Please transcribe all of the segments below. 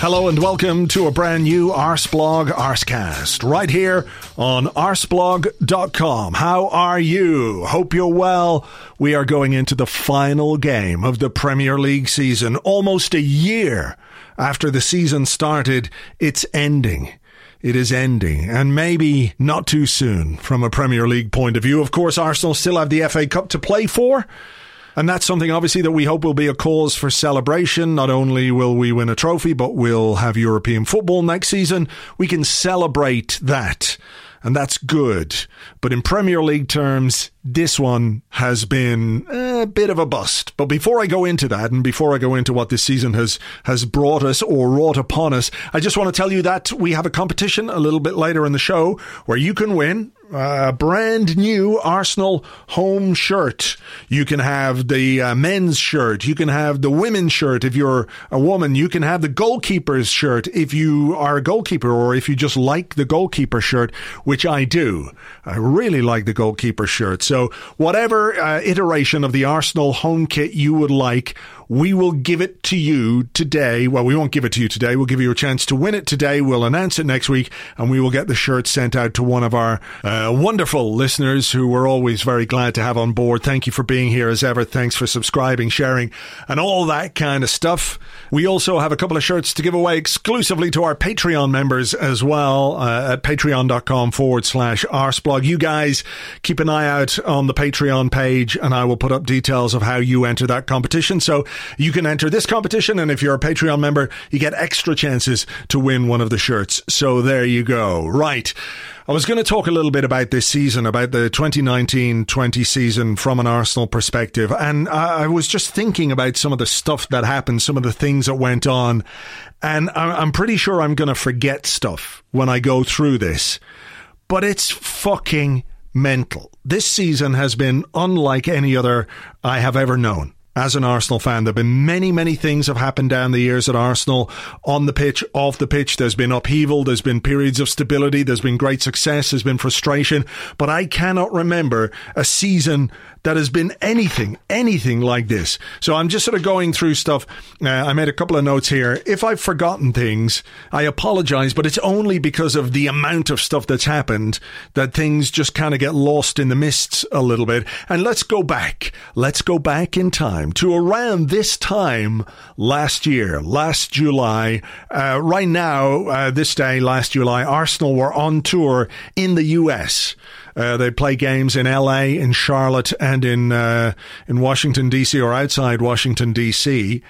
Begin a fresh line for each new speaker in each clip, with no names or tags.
Hello and welcome to a brand new Arseblog Arsecast right here on arseblog.com. How are you? Hope you're well. We are going into the final game of the Premier League season. Almost a year after the season started, it's ending. It is ending, and maybe not too soon from a Premier League point of view. Of course, Arsenal still have the FA Cup to play for. And that's something obviously that we hope will be a cause for celebration. Not only will we win a trophy, but we'll have European football next season. We can celebrate that. And that's good. But in Premier League terms, this one has been a bit of a bust. But before I go into that and before I go into what this season has, has brought us or wrought upon us, I just want to tell you that we have a competition a little bit later in the show where you can win a brand new Arsenal home shirt. You can have the uh, men's shirt. You can have the women's shirt if you're a woman. You can have the goalkeeper's shirt if you are a goalkeeper or if you just like the goalkeeper shirt, which I do. I really like the goalkeeper shirt. So whatever uh, iteration of the Arsenal home kit you would like, we will give it to you today. Well, we won't give it to you today. We'll give you a chance to win it today. We'll announce it next week and we will get the shirt sent out to one of our uh, wonderful listeners who we're always very glad to have on board. Thank you for being here as ever. Thanks for subscribing, sharing, and all that kind of stuff. We also have a couple of shirts to give away exclusively to our Patreon members as well uh, at patreon.com forward slash arseblog. You guys keep an eye out on the Patreon page and I will put up details of how you enter that competition. So you can enter this competition, and if you're a Patreon member, you get extra chances to win one of the shirts. So there you go. Right. I was going to talk a little bit about this season, about the 2019-20 season from an Arsenal perspective. And I was just thinking about some of the stuff that happened, some of the things that went on. And I'm pretty sure I'm going to forget stuff when I go through this. But it's fucking mental. This season has been unlike any other I have ever known as an Arsenal fan. There have been many, many things have happened down the years at Arsenal on the pitch, off the pitch. There's been upheaval. There's been periods of stability. There's been great success. There's been frustration. But I cannot remember a season that has been anything, anything like this. So I'm just sort of going through stuff. Uh, I made a couple of notes here. If I've forgotten things, I apologize, but it's only because of the amount of stuff that's happened that things just kind of get lost in the mists a little bit. And let's go back. Let's go back in time to around this time last year, last July. Uh, right now, uh, this day, last July, Arsenal were on tour in the US. Uh, they play games in LA, in Charlotte, and in uh, in Washington D.C. or outside Washington D.C.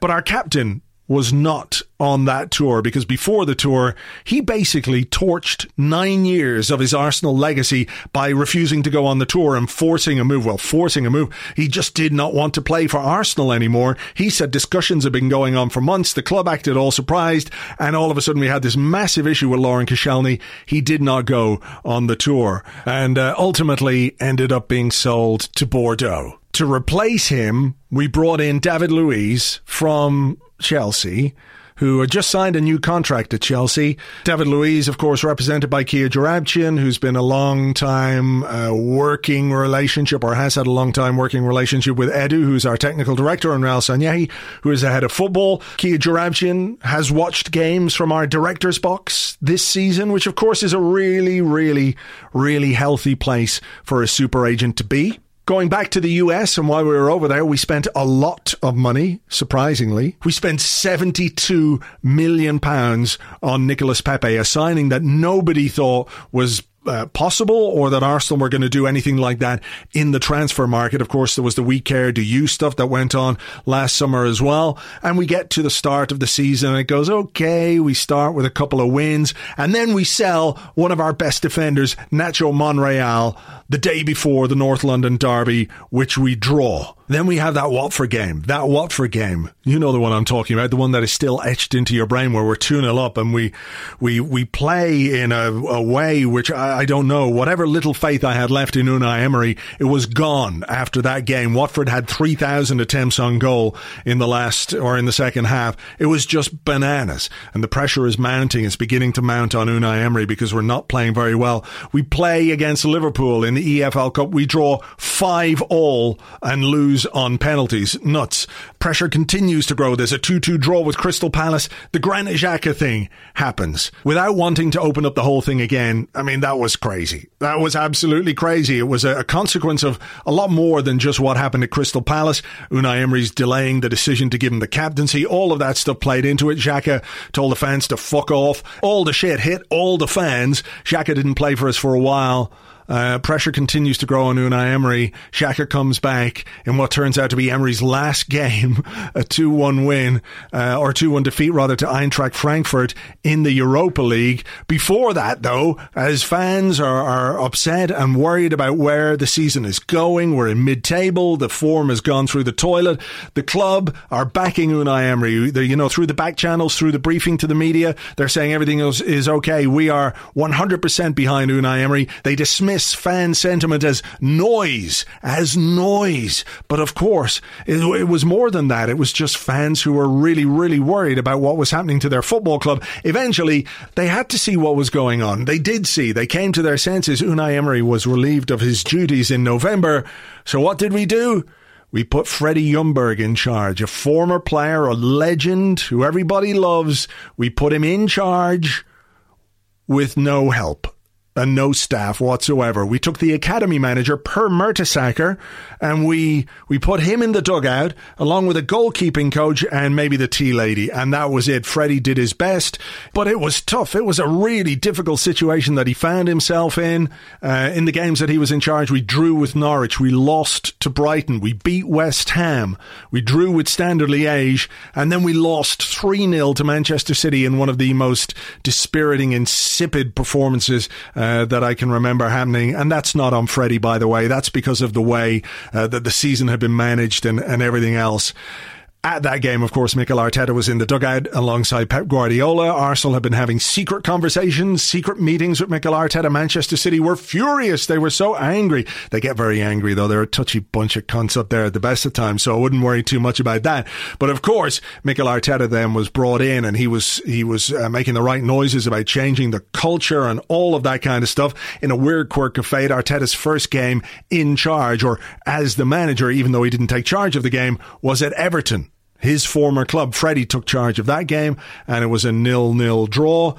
But our captain was not on that tour because before the tour, he basically torched nine years of his Arsenal legacy by refusing to go on the tour and forcing a move. Well, forcing a move. He just did not want to play for Arsenal anymore. He said discussions have been going on for months. The club acted all surprised and all of a sudden we had this massive issue with Laurent Koscielny. He did not go on the tour and uh, ultimately ended up being sold to Bordeaux. To replace him, we brought in David Luiz from Chelsea who had just signed a new contract at Chelsea. David Luiz, of course, represented by Kia Joorabchian, who's been a long time uh, working relationship or has had a long time working relationship with Edu, who's our technical director, and Raul Sanllehi, who is the head of football. Kia Joorabchian has watched games from our director's box this season, which of course is a really, really, really healthy place for a super agent to be Going back to the US, and while we were over there, we spent a lot of money, surprisingly. We spent 72 million pounds on Nicolas Pepe, a signing that nobody thought was uh, possible or that Arsenal were going to do anything like that in the transfer market. Of course, there was the We Care Do You stuff that went on last summer as well. And we get to the start of the season and it goes, okay, we start with a couple of wins and then we sell one of our best defenders, Nacho Monreal, the day before the North London Derby, which we draw. Then we have that Watford game. That Watford game. You know the one I'm talking about, the one that is still etched into your brain where we're 2 0 up and we, we, we play in a, a way which I, I, don't know. Whatever little faith I had left in Unai Emery, it was gone after that game. Watford had 3,000 attempts on goal in the last or in the second half. It was just bananas. And the pressure is mounting. It's beginning to mount on Unai Emery because we're not playing very well. We play against Liverpool in the EFL Cup. We draw five all and lose on penalties. Nuts. Pressure continues to grow. There's a 2-2 draw with Crystal Palace. The Granit Xhaka thing happens. Without wanting to open up the whole thing again, I mean, that was crazy. That was absolutely crazy. It was a, a consequence of a lot more than just what happened at Crystal Palace. Unai Emery's delaying the decision to give him the captaincy. All of that stuff played into it. Xhaka told the fans to fuck off. All the shit hit all the fans. Xhaka didn't play for us for a while. Uh, pressure continues to grow on Unai Emery. Xhaka comes back in what turns out to be Emery's last game, a 2-1 win, uh, or 2-1 defeat rather to Eintracht Frankfurt in the Europa League. Before that though, as fans are, are upset and worried about where the season is going, we're in mid-table, the form has gone through the toilet, the club are backing Unai Emery, you know, through the back channels, through the briefing to the media, they're saying everything is, is okay. We are 100% behind Unai Emery. They dismiss fan sentiment as noise, as noise. But of course, it, it, was more than that. It was just fans who were really, really worried about what was happening to their football club. Eventually, they had to see what was going on. They did see. They came to their senses. Unai Emery was relieved of his duties in November. So what did we do? We put Freddie Ljungberg in charge, a former player, a legend who everybody loves. We put him in charge with no help and no staff whatsoever. We took the academy manager Per Mertesacker and we we put him in the dugout along with a goalkeeping coach and maybe the tea lady, and that was it. Freddie did his best, but it was tough. It was a really difficult situation that he found himself in. Uh, in the games that he was in charge, we drew with Norwich, we lost to Brighton, we beat West Ham, we drew with Standard Liège, and then we lost three 0 to Manchester City in one of the most dispiriting, insipid performances. Uh, uh, that I can remember happening. And that's not on Freddie, by the way. That's because of the way uh, that the season had been managed and, and everything else. At that game, of course, Mikel Arteta was in the dugout alongside Pep Guardiola. Arsenal had been having secret conversations, secret meetings with Mikel Arteta. Manchester City were furious. They were so angry. They get very angry, though. They're a touchy bunch of cunts up there at the best of times, so I wouldn't worry too much about that. But of course, Mikel Arteta then was brought in and he was, he was uh, making the right noises about changing the culture and all of that kind of stuff. In a weird quirk of fate, Arteta's first game in charge or as the manager, even though he didn't take charge of the game, was at Everton his former club. Freddie took charge of that game, and it was a nil-nil draw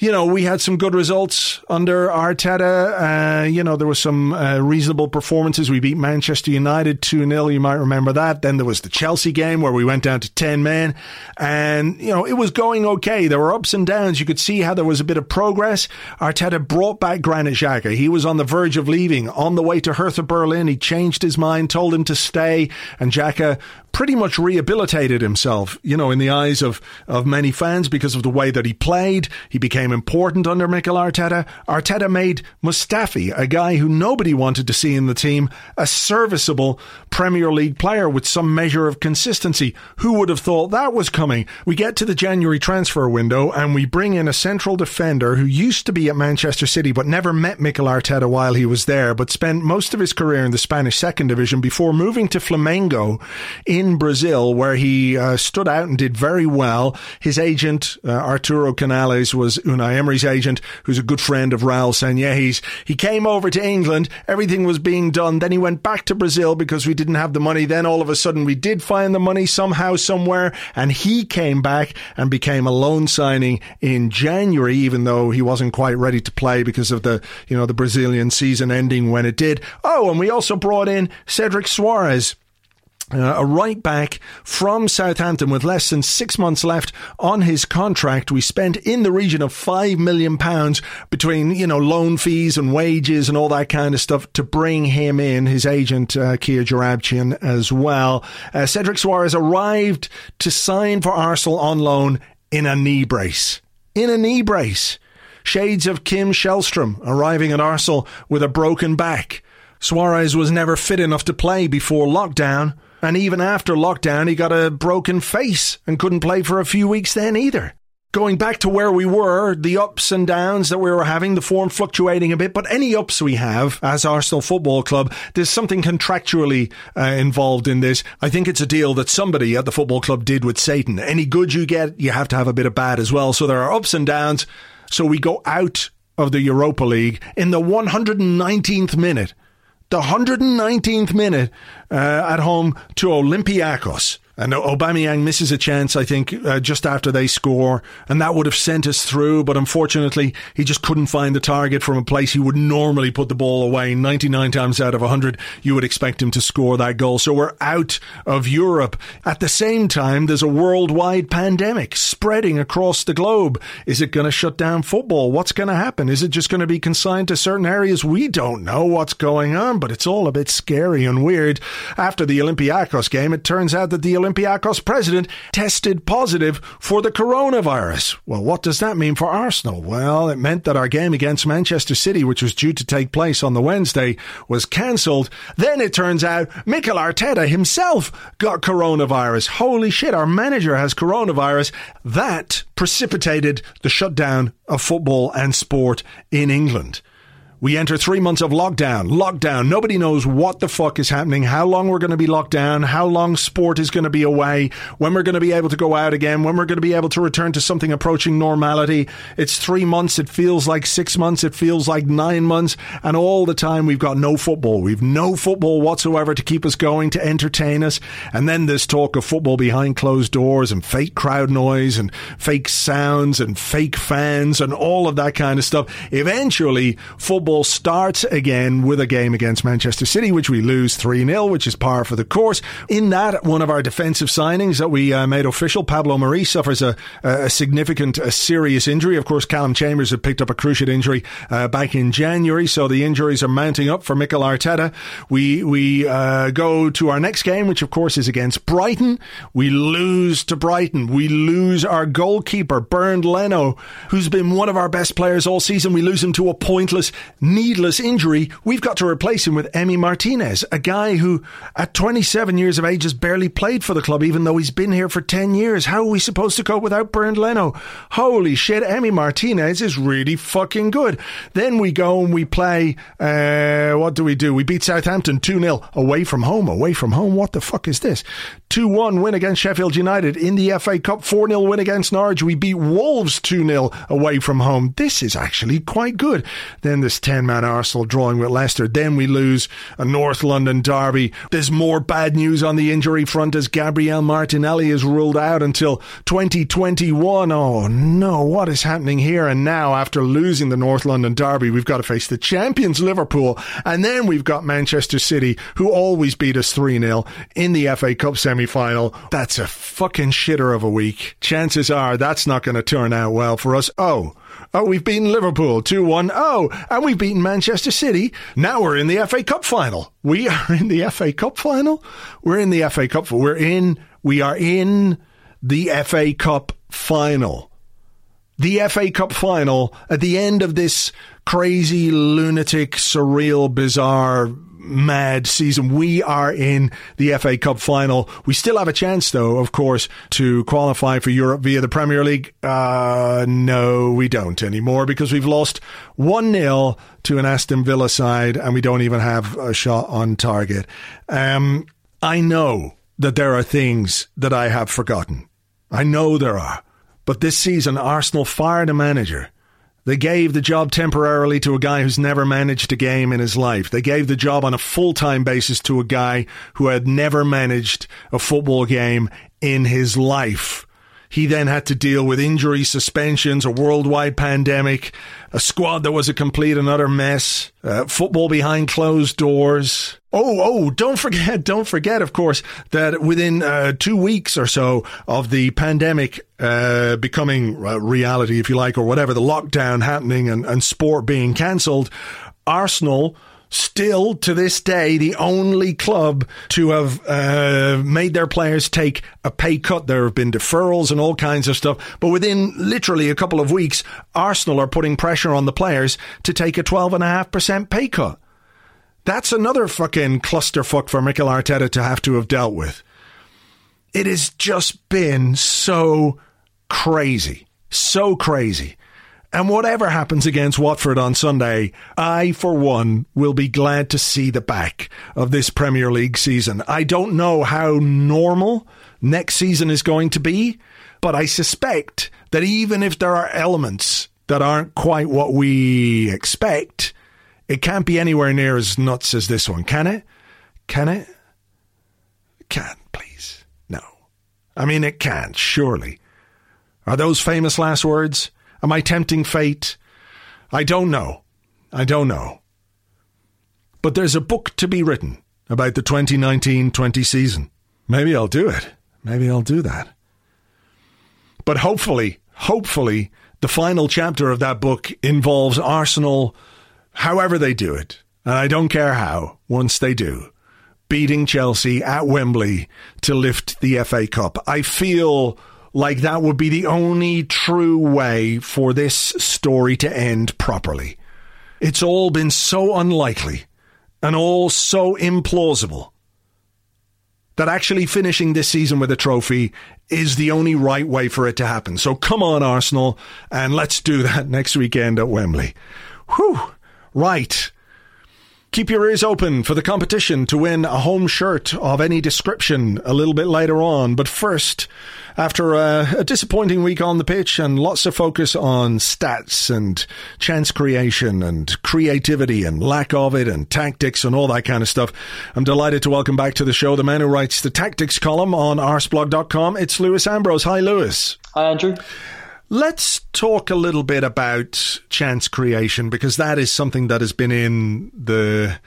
you know, we had some good results under Arteta. Uh, you know, there was some uh, reasonable performances. We beat Manchester United 2 0. You might remember that. Then there was the Chelsea game where we went down to 10 men. And, you know, it was going okay. There were ups and downs. You could see how there was a bit of progress. Arteta brought back Granit Xhaka. He was on the verge of leaving. On the way to Hertha Berlin, he changed his mind, told him to stay. And Xhaka pretty much rehabilitated himself, you know, in the eyes of, of many fans because of the way that he played. He became important under Mikel Arteta. Arteta made Mustafi, a guy who nobody wanted to see in the team, a serviceable Premier League player with some measure of consistency. Who would have thought that was coming? We get to the January transfer window and we bring in a central defender who used to be at Manchester City but never met Mikel Arteta while he was there, but spent most of his career in the Spanish second division before moving to Flamengo in in Brazil, where he uh, stood out and did very well. His agent, uh, Arturo Canales, was Unai Emery's agent, who's a good friend of Raul Sanllehi's. He came over to England. Everything was being done. Then he went back to Brazil because we didn't have the money. Then all of a sudden we did find the money somehow, somewhere, and he came back and became a loan signing in January, even though he wasn't quite ready to play because of the, you know, the Brazilian season ending when it did. Oh, and we also brought in Cedric Soares. Uh, a right back from Southampton with less than six months left on his contract. We spent in the region of five million pounds between, you know, loan fees and wages and all that kind of stuff to bring him in. His agent, uh, Kia Joorabchian as well. Uh, Cedric Soares arrived to sign for Arsenal on loan in a knee brace. In a knee brace. Shades of Kim Källström arriving at Arsenal with a broken back. Soares was never fit enough to play before lockdown, and even after lockdown, he got a broken face and couldn't play for a few weeks then either. Going back to where we were, the ups and downs that we were having, the form fluctuating a bit, but any ups we have as Arsenal Football Club, there's something contractually uh, involved in this. I think it's a deal that somebody at the football club did with Satan. Any good you get, you have to have a bit of bad as well. So there are ups and downs. So we go out of the Europa League in the 119th minute the 119th minute uh, at home to Olympiacos. And Aubameyang misses a chance, I think, uh, just after they score, and that would have sent us through. But unfortunately, he just couldn't find the target from a place he would normally put the ball away. 99 times out of 100, you would expect him to score that goal. So we're out of Europe. At the same time, there's a worldwide pandemic spreading across the globe. Is it going to shut down football? What's going to happen? Is it just going to be consigned to certain areas? We don't know what's going on, but it's all a bit scary and weird. After the Olympiacos game, it turns out that the Olympiacos Olympiacos president tested positive for the coronavirus. Well, what does that mean for Arsenal? Well, it meant that our game against Manchester City, which was due to take place on the Wednesday, was cancelled. Then it turns out Mikel Arteta himself got coronavirus. Holy shit, our manager has coronavirus. That precipitated the shutdown of football and sport in England. We enter three months of lockdown. Lockdown. Nobody knows what the fuck is happening, how long we're going to be locked down, how long sport is going to be away, when we're going to be able to go out again, when we're going to be able to return to something approaching normality. It's three months. It feels like six months. It feels like nine months. And all the time we've got no football. We've no football whatsoever to keep us going, to entertain us. And then this talk of football behind closed doors and fake crowd noise and fake sounds and fake fans and all of that kind of stuff. Eventually, football football starts again with a game against Manchester City, which we lose 3 0, which is par for the course. In that, one of our defensive signings that we uh, made official, Pablo Mari, suffers a, a significant, a serious injury. Of course, Callum Chambers had picked up a cruciate injury uh, back in January, so the injuries are mounting up for Mikel Arteta. We, we uh, go to our next game, which of course is against Brighton. We lose to Brighton. We lose our goalkeeper, Bernd Leno, who's been one of our best players all season. We lose him to a pointless needless injury, we've got to replace him with Emi Martinez, a guy who, at 27 years of age, has barely played for the club, even though he's been here for 10 years. How are we supposed to cope without Bernd Leno? Holy shit, Emi Martinez is really fucking good. Then we go and we play, uh, what do we do? We beat Southampton 2 0 away from home. Away from home? What the fuck is this? 2 1 win against Sheffield United in the FA Cup, 4 0 win against Norwich. We beat Wolves 2 0 away from home. This is actually quite good. Then this 10 man Arsenal drawing with Leicester. Then we lose a North London derby. There's more bad news on the injury front as Gabriel Martinelli is ruled out until 2021. Oh no, what is happening here? And now, after losing the North London derby, we've got to face the champions Liverpool. And then we've got Manchester City, who always beat us 3 0 in the FA Cup semi final. That's a fucking shitter of a week. Chances are that's not going to turn out well for us. Oh, Oh, we've beaten Liverpool 2 1. Oh, and we've beaten Manchester City. Now we're in the FA Cup final. We are in the FA Cup final? We're in the FA Cup. We're in, we are in the FA Cup final. The FA Cup final at the end of this crazy, lunatic, surreal, bizarre mad season. We are in the FA Cup final. We still have a chance, though, of course, to qualify for Europe via the Premier League. Uh, no, we don't anymore because we've lost 1 0 to an Aston Villa side and we don't even have a shot on target. Um, I know that there are things that I have forgotten. I know there are. But this season, Arsenal fired a manager. They gave the job temporarily to a guy who's never managed a game in his life. They gave the job on a full time basis to a guy who had never managed a football game in his life. He then had to deal with injury suspensions, a worldwide pandemic, a squad that was a complete and utter mess, uh, football behind closed doors. Oh, oh, don't forget, don't forget, of course, that within uh, two weeks or so of the pandemic uh, becoming reality, if you like, or whatever, the lockdown happening and, and sport being cancelled, Arsenal still to this day the only club to have uh, made their players take a pay cut. There have been deferrals and all kinds of stuff. But within literally a couple of weeks, Arsenal are putting pressure on the players to take a 12.5% pay cut. That's another fucking clusterfuck for Mikel Arteta to have to have dealt with. It has just been so crazy. So crazy. And whatever happens against Watford on Sunday, I, for one, will be glad to see the back of this Premier League season. I don't know how normal next season is going to be, but I suspect that even if there are elements that aren't quite what we expect, it can't be anywhere near as nuts as this one, can it? Can it? It can't, please. No. I mean, it can't, surely. Are those famous last words? Am I tempting fate? I don't know. I don't know. But there's a book to be written about the 2019 20 season. Maybe I'll do it. Maybe I'll do that. But hopefully, hopefully, the final chapter of that book involves Arsenal, however they do it. And I don't care how, once they do, beating Chelsea at Wembley to lift the FA Cup. I feel like that would be the only true way for this story to end properly. It's all been so unlikely and all so implausible that actually finishing this season with a trophy is the only right way for it to happen. So come on, Arsenal, and let's do that next weekend at Wembley. Whew. Right. Keep your ears open for the competition to win a home shirt of any description a little bit later on. But first, after a, a, disappointing week on the pitch and lots of focus on stats and chance creation and creativity and lack of it and tactics and all that kind of stuff, I'm delighted to welcome back to the show the man who writes the tactics column on arseblog.com. It's Lewis Ambrose. Hi, Lewis.
Hi, Andrew.
Let's talk a little bit about chance creation because that is something that has been in the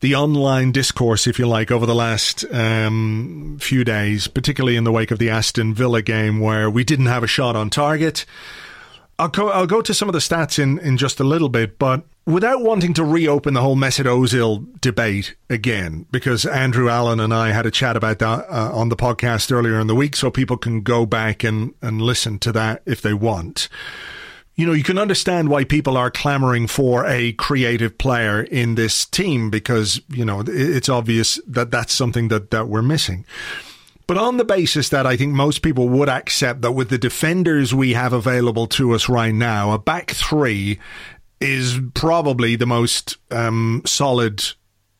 the online discourse, if you like, over the last um, few days, particularly in the wake of the Aston Villa game where we didn't have a shot on target. I'll go, I'll go to some of the stats in, in just a little bit, but without wanting to reopen the whole Mesut Ozil debate again, because Andrew Allen and I had a chat about that uh, on the podcast earlier in the week, so people can go back and, and listen to that if they want. You know, you can understand why people are clamoring for a creative player in this team because, you know, it's obvious that that's something that, that we're missing. But on the basis that I think most people would accept that with the defenders we have available to us right now, a back three is probably the most um, solid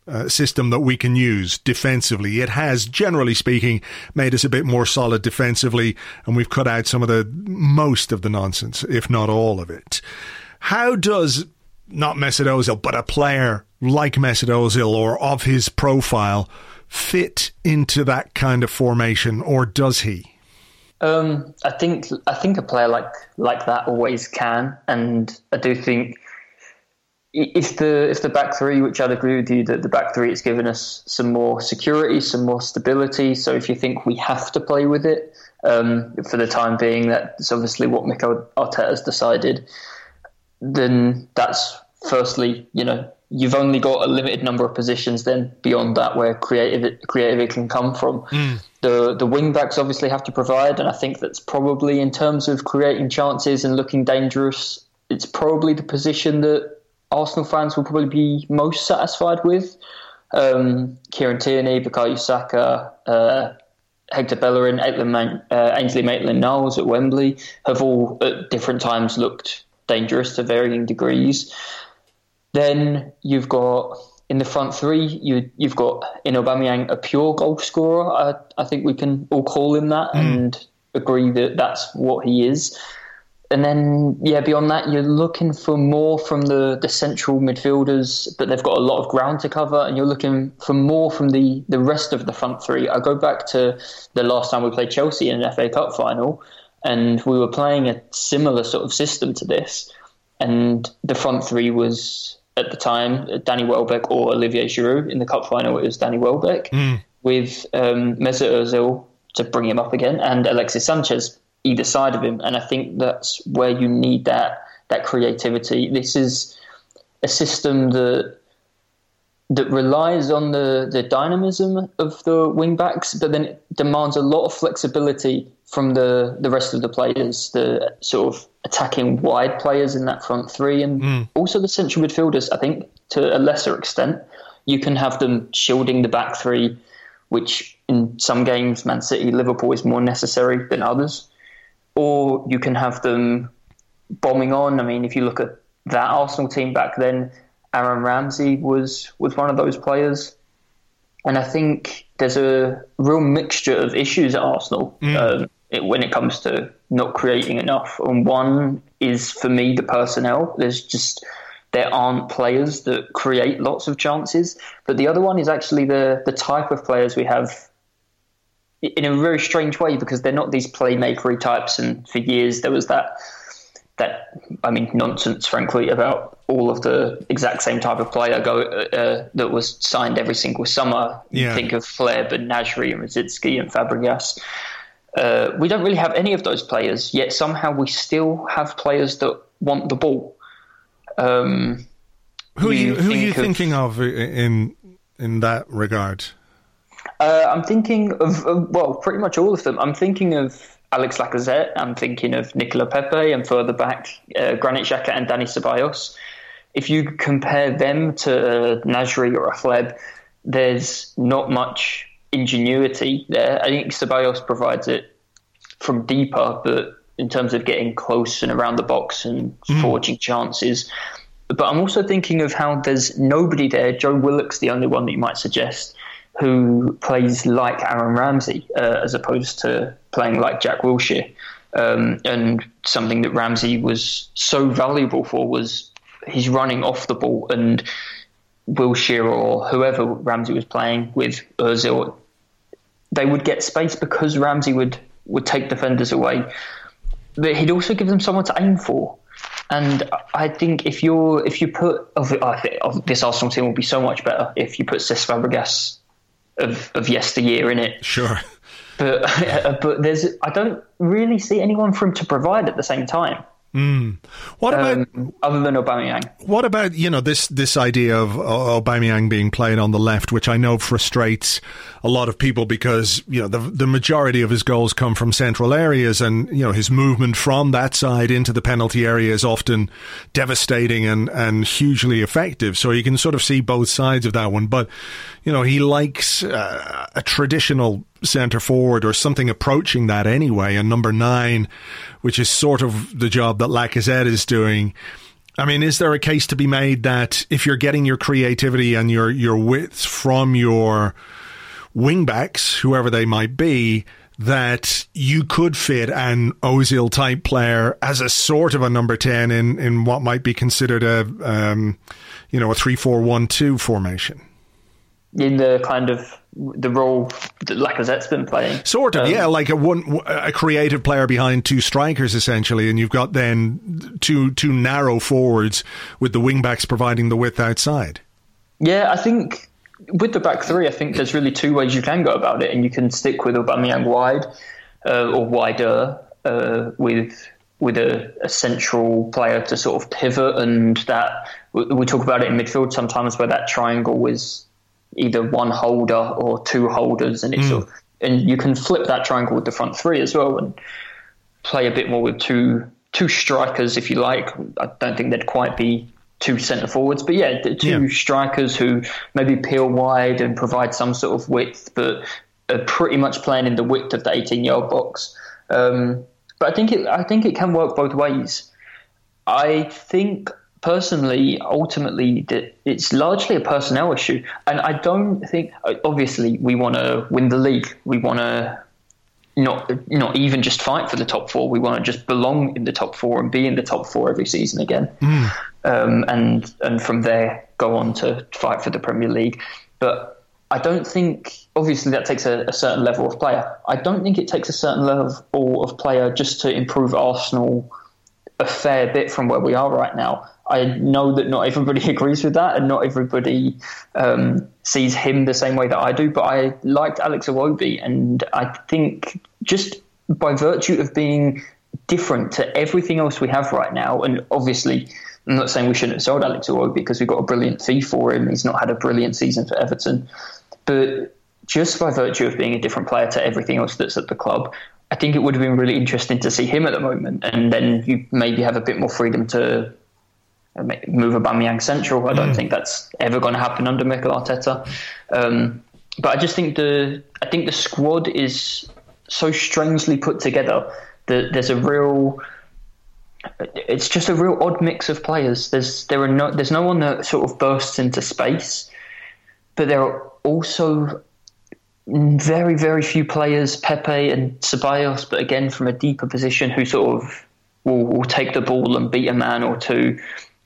uh, system that we can use defensively. It has, generally speaking, made us a bit more solid defensively, and we've cut out some of the most of the nonsense, if not all of it. How does not Mesut Ozil, but a player like Mesut Ozil or of his profile fit into that kind of formation, or does he?
Um, I think I think a player like like that always can, and I do think if the if the back three, which I'd agree with you that the back three has given us some more security, some more stability. So if you think we have to play with it um, for the time being, that's obviously what Mikel Arteta has decided. Then that's firstly, you know, you've only got a limited number of positions then beyond that where creative creativity can come from. Mm. The the wing backs obviously have to provide, and I think that's probably in terms of creating chances and looking dangerous, it's probably the position that Arsenal fans will probably be most satisfied with. Um, Kieran Tierney, Bukayo Saka, uh, Hector Bellerin, Maitland, uh, Ainsley Maitland-Niles at Wembley have all at different times looked dangerous to varying degrees. Then you've got in the front three, you you've got in Aubameyang a pure goal scorer. I, I think we can all call him that mm. and agree that that's what he is. And then, yeah, beyond that, you're looking for more from the, the central midfielders, but they've got a lot of ground to cover, and you're looking for more from the, the rest of the front three. I go back to the last time we played Chelsea in an FA Cup final, and we were playing a similar sort of system to this, and the front three was at the time Danny Welbeck or Olivier Giroud. In the cup final, it was Danny Welbeck mm. with um, Mesut Ozil to bring him up again, and Alexis Sanchez either side of him. And I think that's where you need that that creativity. This is a system that that relies on the, the dynamism of the wing backs, but then it demands a lot of flexibility from the, the rest of the players, the sort of attacking wide players in that front three, and mm. also the central midfielders. I think to a lesser extent, you can have them shielding the back three, which in some games, Man City, Liverpool is more necessary than others or you can have them bombing on. I mean, if you look at that Arsenal team back then, Aaron Ramsey was was one of those players, and I think there's a real mixture of issues at Arsenal mm. um, it, when it comes to not creating enough. And one is for me the personnel. There's just there aren't players that create lots of chances, but the other one is actually the the type of players we have in a very strange way because they're not these playmakery types. And for years there was that that I mean nonsense, frankly, about all of the exact same type of player go uh, that was signed every single summer. Yeah. Think of Flair, but Nasri and Rosicky and Fabregas. Uh, we don't really have any of those players yet. Somehow we still have players that want the ball. Um,
who are you, who are you thinking of in in that regard?
Uh, I'm thinking of, well, pretty much all of them. I'm thinking of Alex Lacazette. I'm thinking of Nicolas Pepe, and further back, uh, Granit Xhaka and Dani Ceballos. If you compare them to uh, Nasri or Afleb, there's not much ingenuity there. I think Ceballos provides it from deeper, but in terms of getting close and around the box and mm. forging chances. But I'm also thinking of how there's nobody there. Joe Willock's the only one that you might suggest who plays like Aaron Ramsey uh, as opposed to playing like Jack Wilshere. Um, and something that Ramsey was so valuable for was his running off the ball and Wilshere or whoever Ramsey was playing with Ozil, they would get space because Ramsey would, would take defenders away. But he'd also give them someone to aim for. And I think if you're if you put of, of this Arsenal team will be so much better if you put Cesc Fabregas of, of yesteryear in it.
Sure.
But but there's I don't really see anyone for him to provide at the same time.
Mm. What about
um, other than Aubameyang?
What about you know this this idea of Aubameyang being played on the left, which I know frustrates a lot of people because you know the the majority of his goals come from central areas, and you know his movement from that side into the penalty area is often devastating and and hugely effective. So you can sort of see both sides of that one, but you know he likes uh, a traditional centre forward or something approaching that anyway. And number nine, which is sort of the job that Lacazette is doing. I mean, is there a case to be made that if you're getting your creativity and your your width from your wingbacks, whoever they might be, that you could fit an Ozil type player as a sort of a number ten in in what might be considered a um, you know a three four one two formation
in the kind of the role that Lacazette's been playing.
Sort of, um, yeah, like a one a creative player behind two strikers essentially, and you've got then two two narrow forwards with the wingbacks providing the width outside.
Yeah, I think with the back three, I think there's really two ways you can go about it, and you can stick with Aubameyang wide uh, or wider uh, with with a, a, central player to sort of pivot, and that we talk about it in midfield sometimes where that triangle was either one holder or two holders, and it's mm. sort of, and you can flip that triangle with the front three as well, and play a bit more with two two strikers if you like. I don't think they'd quite be two centre forwards, but yeah, two yeah. strikers who maybe peel wide and provide some sort of width, but are pretty much playing in the width of the 18 yard box. Um, but I think it I think it can work both ways. I think personally, ultimately, it's largely a personnel issue, and I don't think. Obviously, we want to win the league. We want to not not even just fight for the top four. We want to just belong in the top four and be in the top four every season again, mm. um, and and from there go on to fight for the Premier League. But I don't think obviously that takes a, a certain level of player. I don't think it takes a certain level of player just to improve Arsenal a fair bit from where we are right now. I know that not everybody agrees with that, and not everybody um, sees him the same way that I do. But I liked Alex Iwobi, and I think just by virtue of being different to everything else we have right now, and obviously. I'm not saying we shouldn't have sold Alex Iwobi because we've got a brilliant fee for him. He's not had a brilliant season for Everton. But just by virtue of being a different player to everything else that's at the club, I think it would have been really interesting to see him at the moment, and then you maybe have a bit more freedom to move Aubameyang central. I don't mm. think that's ever going to happen under Mikel Arteta. Um, but I just think the I think the squad is so strangely put together that there's a real it's just a real odd mix of players. There's there are no there's no one that sort of bursts into space, but there are also very, very few players, Pepe and Ceballos, but again from a deeper position, who sort of will, will take the ball and beat a man or two,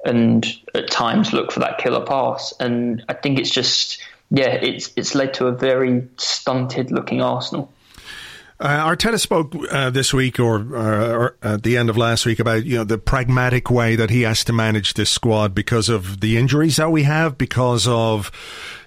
and at times look for that killer pass. And I think it's just, yeah, it's it's led to a very stunted looking Arsenal.
Uh, Arteta spoke uh, this week or, uh, or, at the end of last week about you know the pragmatic way that he has to manage this squad because of the injuries that we have, because of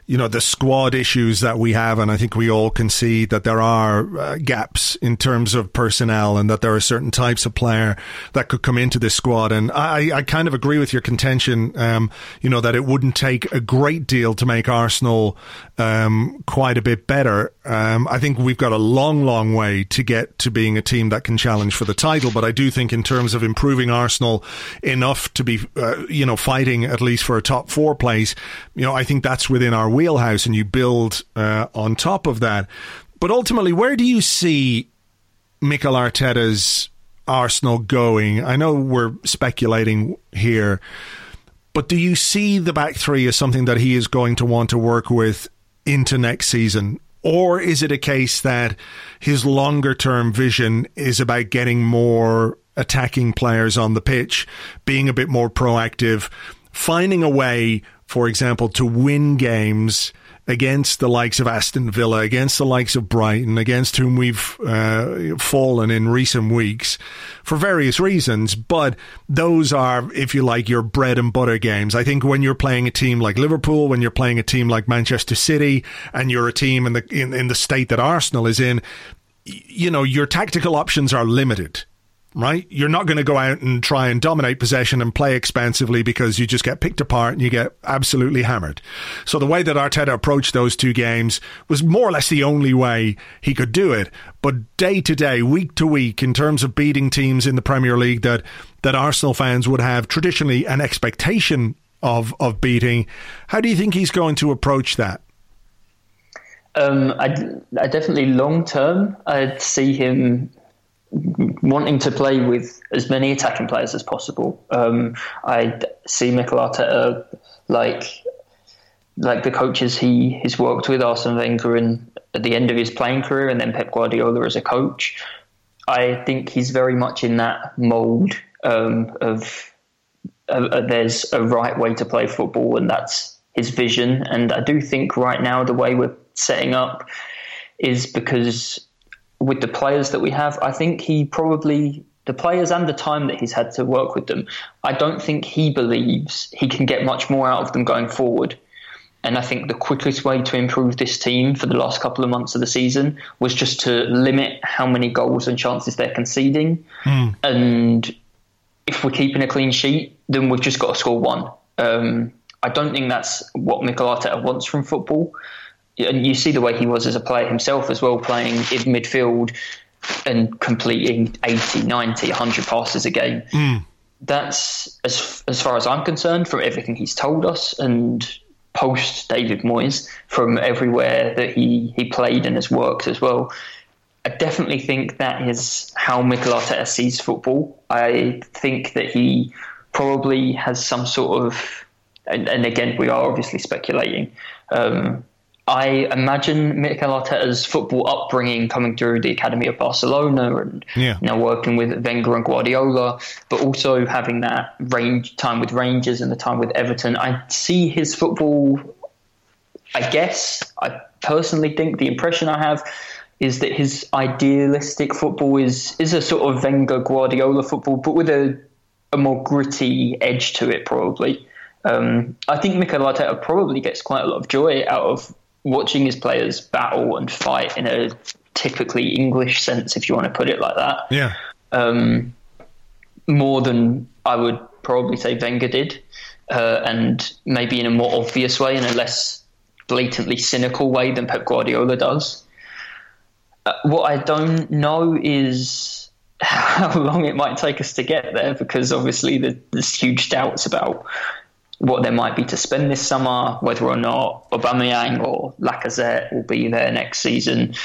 you know, the squad issues that we have. And I think we all can see that there are uh, gaps in terms of personnel and that there are certain types of player that could come into this squad. And I, I kind of agree with your contention, um, you know, that it wouldn't take a great deal to make Arsenal um, quite a bit better. Um, I think we've got a long, long way to get to being a team that can challenge for the title. But I do think in terms of improving Arsenal enough to be, uh, you know, fighting at least for a top four place, you know, I think that's within our wheelhouse and you build uh, on top of that. But ultimately, where do you see Mikel Arteta's Arsenal going? I know we're speculating here, but do you see the back three as something that he is going to want to work with into next season? Or is it a case that his longer term vision is about getting more attacking players on the pitch, being a bit more proactive, finding a way for example, to win games against the likes of Aston Villa, against the likes of Brighton, against whom we've uh, fallen in recent weeks for various reasons. But those are, if you like, your bread and butter games. I think when you're playing a team like Liverpool, when you're playing a team like Manchester City, and you're a team in the in, in the state that Arsenal is in, you know your tactical options are limited right? You're not going to go out and try and dominate possession and play expansively because you just get picked apart and you get absolutely hammered. So the way that Arteta approached those two games was more or less the only way he could do it. But day to day, week to week, in terms of beating teams in the Premier League that, that Arsenal fans would have traditionally an expectation of, of beating, how do you think he's going to approach that?
Um, I, I definitely long term, I'd see him wanting to play with as many attacking players as possible. Um, I see Mikel Arteta like like the coaches he has worked with, Arsene Wenger, and at the end of his playing career, and then Pep Guardiola as a coach. I think he's very much in that mould um, of uh, there's a right way to play football, and that's his vision. And I do think right now the way we're setting up is because with the players that we have, I think he probably the players and the time that he's had to work with them, I don't think he believes he can get much more out of them going forward. And I think the quickest way to improve this team for the last couple of months of the season was just to limit how many goals and chances they're conceding. Mm. And if we're keeping a clean sheet, then we've just got to score one. Um, I don't think that's what Mikel Arteta wants from football and you see the way he was as a player himself as well, playing in midfield and completing 80, 90, 100 passes a game. Mm. That's, as, as far as I'm concerned, from everything he's told us and post David Moyes, from everywhere that he, he played and has worked as well. I definitely think that is how Mikel Arteta sees football. I think that he probably has some sort of, and, and again, we are obviously speculating. Um, I imagine Mikel Arteta's football upbringing coming through the academy of Barcelona and
yeah.
now working with Wenger and Guardiola, but also having that range time with Rangers and the time with Everton. I see his football. I guess I personally think the impression I have is that his idealistic football is is a sort of Wenger Guardiola football, but with a a more gritty edge to it, probably. Um, I think Mikel Arteta probably gets quite a lot of joy out of watching his players battle and fight in a typically English sense, if you want to put it like that.
Yeah.
Um, more than I would probably say Wenger did, uh, and maybe in a more obvious way, in a less blatantly cynical way than Pep Guardiola does. Uh, what I don't know is how long it might take us to get there, because obviously there's huge doubts about what there might be to spend this summer, whether or not Aubameyang or Lacazette will be there next season.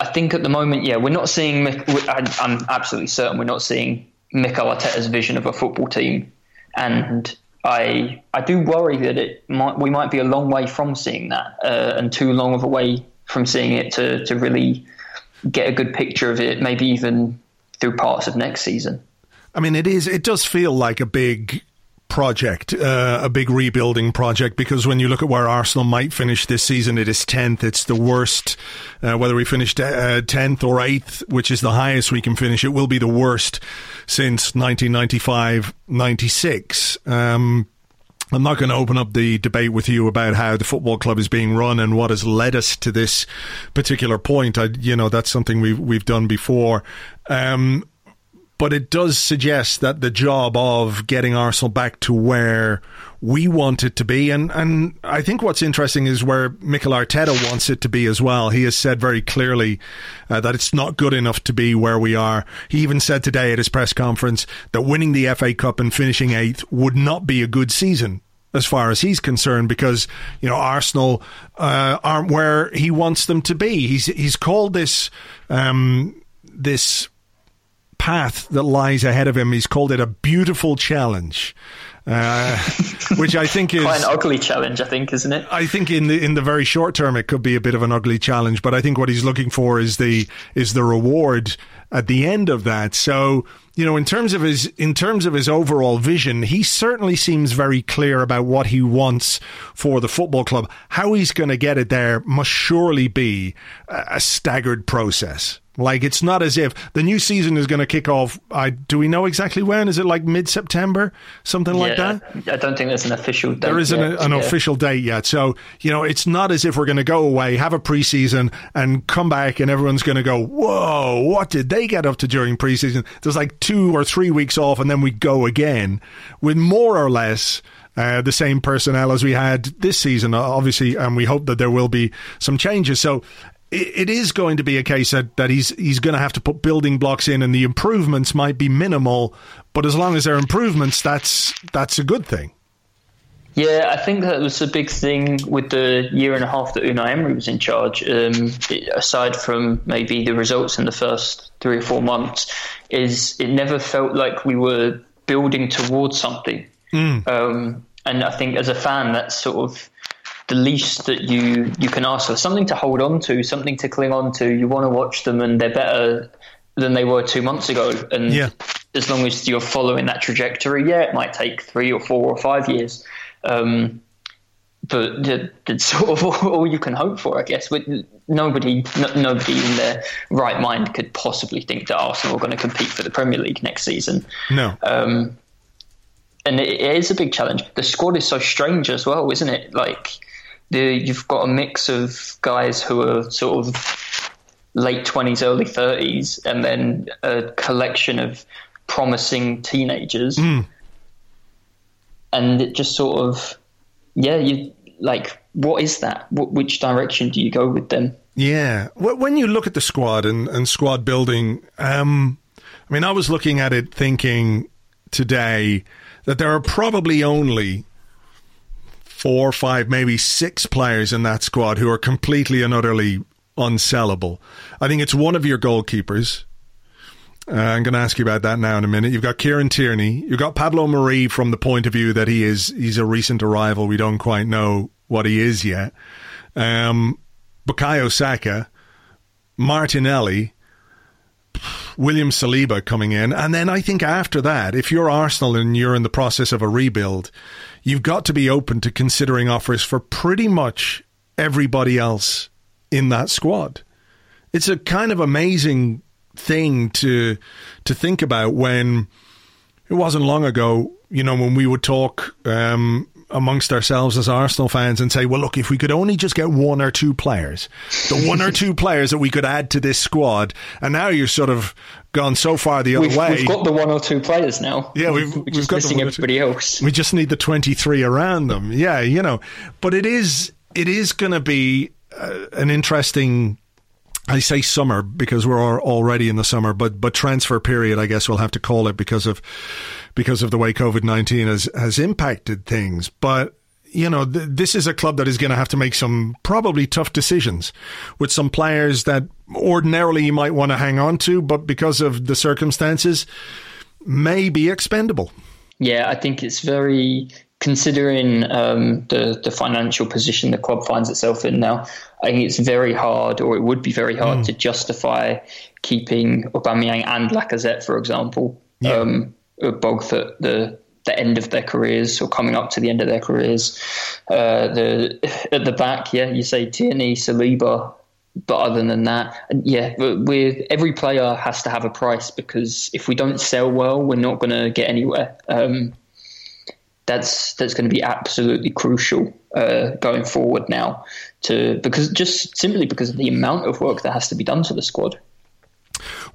I think at the moment, yeah, we're not seeing. I'm absolutely certain we're not seeing Mikel Arteta's vision of a football team, and I I do worry that it might we might be a long way from seeing that, uh, and too long of a way from seeing it to to really get a good picture of it. Maybe even through parts of next season.
I mean, it is. It does feel like a big project, uh, a big rebuilding project, because when you look at where Arsenal might finish this season, it is 10th. It's the worst, uh, whether we finished uh, 10th or 8th, which is the highest we can finish, it will be the worst since 1995 96. Um, I'm not going to open up the debate with you about how the football club is being run and what has led us to this particular point. I, you know, that's something we've we've done before. Um, but it does suggest that the job of getting Arsenal back to where we want it to be, and, and I think what's interesting is where Mikel Arteta wants it to be as well. He has said very clearly uh, that it's not good enough to be where we are. He even said today at his press conference that winning the FA Cup and finishing eighth would not be a good season as far as he's concerned, because you know Arsenal uh, aren't where he wants them to be. He's he's called this um, this path that lies ahead of him. He's called it a beautiful challenge. Uh, which I think is
quite an ugly challenge. I think, isn't it?
I think in the in the very short term, it could be a bit of an ugly challenge. But I think what he's looking for is the is the reward at the end of that. So you know, in terms of his in terms of his overall vision, he certainly seems very clear about what he wants for the football club. How he's going to get it there must surely be a staggered process. Like it's not as if the new season is going to kick off. I do we know exactly when? Is it like mid September, something yeah, like that?
I don't think there's an official date.
There isn't
yet,
an yeah. official date yet. So you know, it's not as if we're going to go away, have a preseason, and come back, and everyone's going to go, "Whoa, what did they get up to during preseason?" There's like two or three weeks off, and then we go again with more or less. Uh, the same personnel as we had this season, obviously, and we hope that there will be some changes. So it is going to be a case that, that he's he's going to have to put building blocks in, and the improvements might be minimal, but as long as they're improvements, that's that's a good thing.
Yeah, I think that was a big thing with the year and a half that Unai Emery was in charge. Um, aside from maybe the results in the first three or four months, is it never felt like we were building towards something. Mm. Um, and I think as a fan, that's sort of the least that you you can ask for something to hold on to, something to cling on to. You want to watch them, and they're better than they were two months ago. And yeah. as long as you're following that trajectory, yeah, it might take three or four or five years. Um, but it's sort of all you can hope for, I guess. With nobody, nobody in their right mind could possibly think that Arsenal are going to compete for the Premier League next season.
No.
Um, and it, it is a big challenge. The squad is so strange as well, isn't it? Like the, you've got a mix of guys who are sort of late 20s, early 30s, and then a collection of promising teenagers.
Mm.
And it just sort of, yeah, you like, what is that? What, which direction do you go with them?
Yeah. When you look at the squad and, and squad building, um, I mean, I was looking at it thinking today that there are probably only four, five, maybe six players in that squad who are completely and utterly unsellable. I think it's one of your goalkeepers. Uh, I'm going to ask you about that now in a minute. You've got Kieran Tierney. You've got Pablo Mari from the point of view that he is he's a recent arrival. We don't quite know what he is yet. Um, Bukayo Saka, Martinelli, William Saliba coming in. And then I think after that, if you're Arsenal and you're in the process of a rebuild, you've got to be open to considering offers for pretty much everybody else in that squad. It's a kind of amazing thing to to think about when it wasn't long ago, you know, when we would talk um, amongst ourselves as Arsenal fans and say, well, look, if we could only just get one or two players, the one or two players that we could add to this squad, and now you're sort of gone so far the other
we've,
way.
We've got the one or two players now.
Yeah, we've,
we've,
we've got
missing everybody else.
We just need the 23 around them. Yeah, you know, but it is it is going to be uh, an interesting I say summer because we're already in the summer, but but transfer period, I guess we'll have to call it because of because of the way COVID nineteen has has impacted things. But you know, th- this is a club that is going to have to make some probably tough decisions with some players that ordinarily you might want to hang on to, but because of the circumstances, may be expendable.
Yeah, I think it's very considering um, the the financial position the club finds itself in now, I think it's very hard, or it would be very hard, mm. to justify keeping Aubameyang and Lacazette, for example, yeah. um, both at the the end of their careers or coming up to the end of their careers. Uh, the at the back, yeah, you say Tierney, Saliba, but other than that, yeah, with every player has to have a price because if we don't sell well, we're not going to get anywhere. Um, that's that's going to be absolutely crucial uh, going forward now to because just simply because of the amount of work that has to be done to the squad.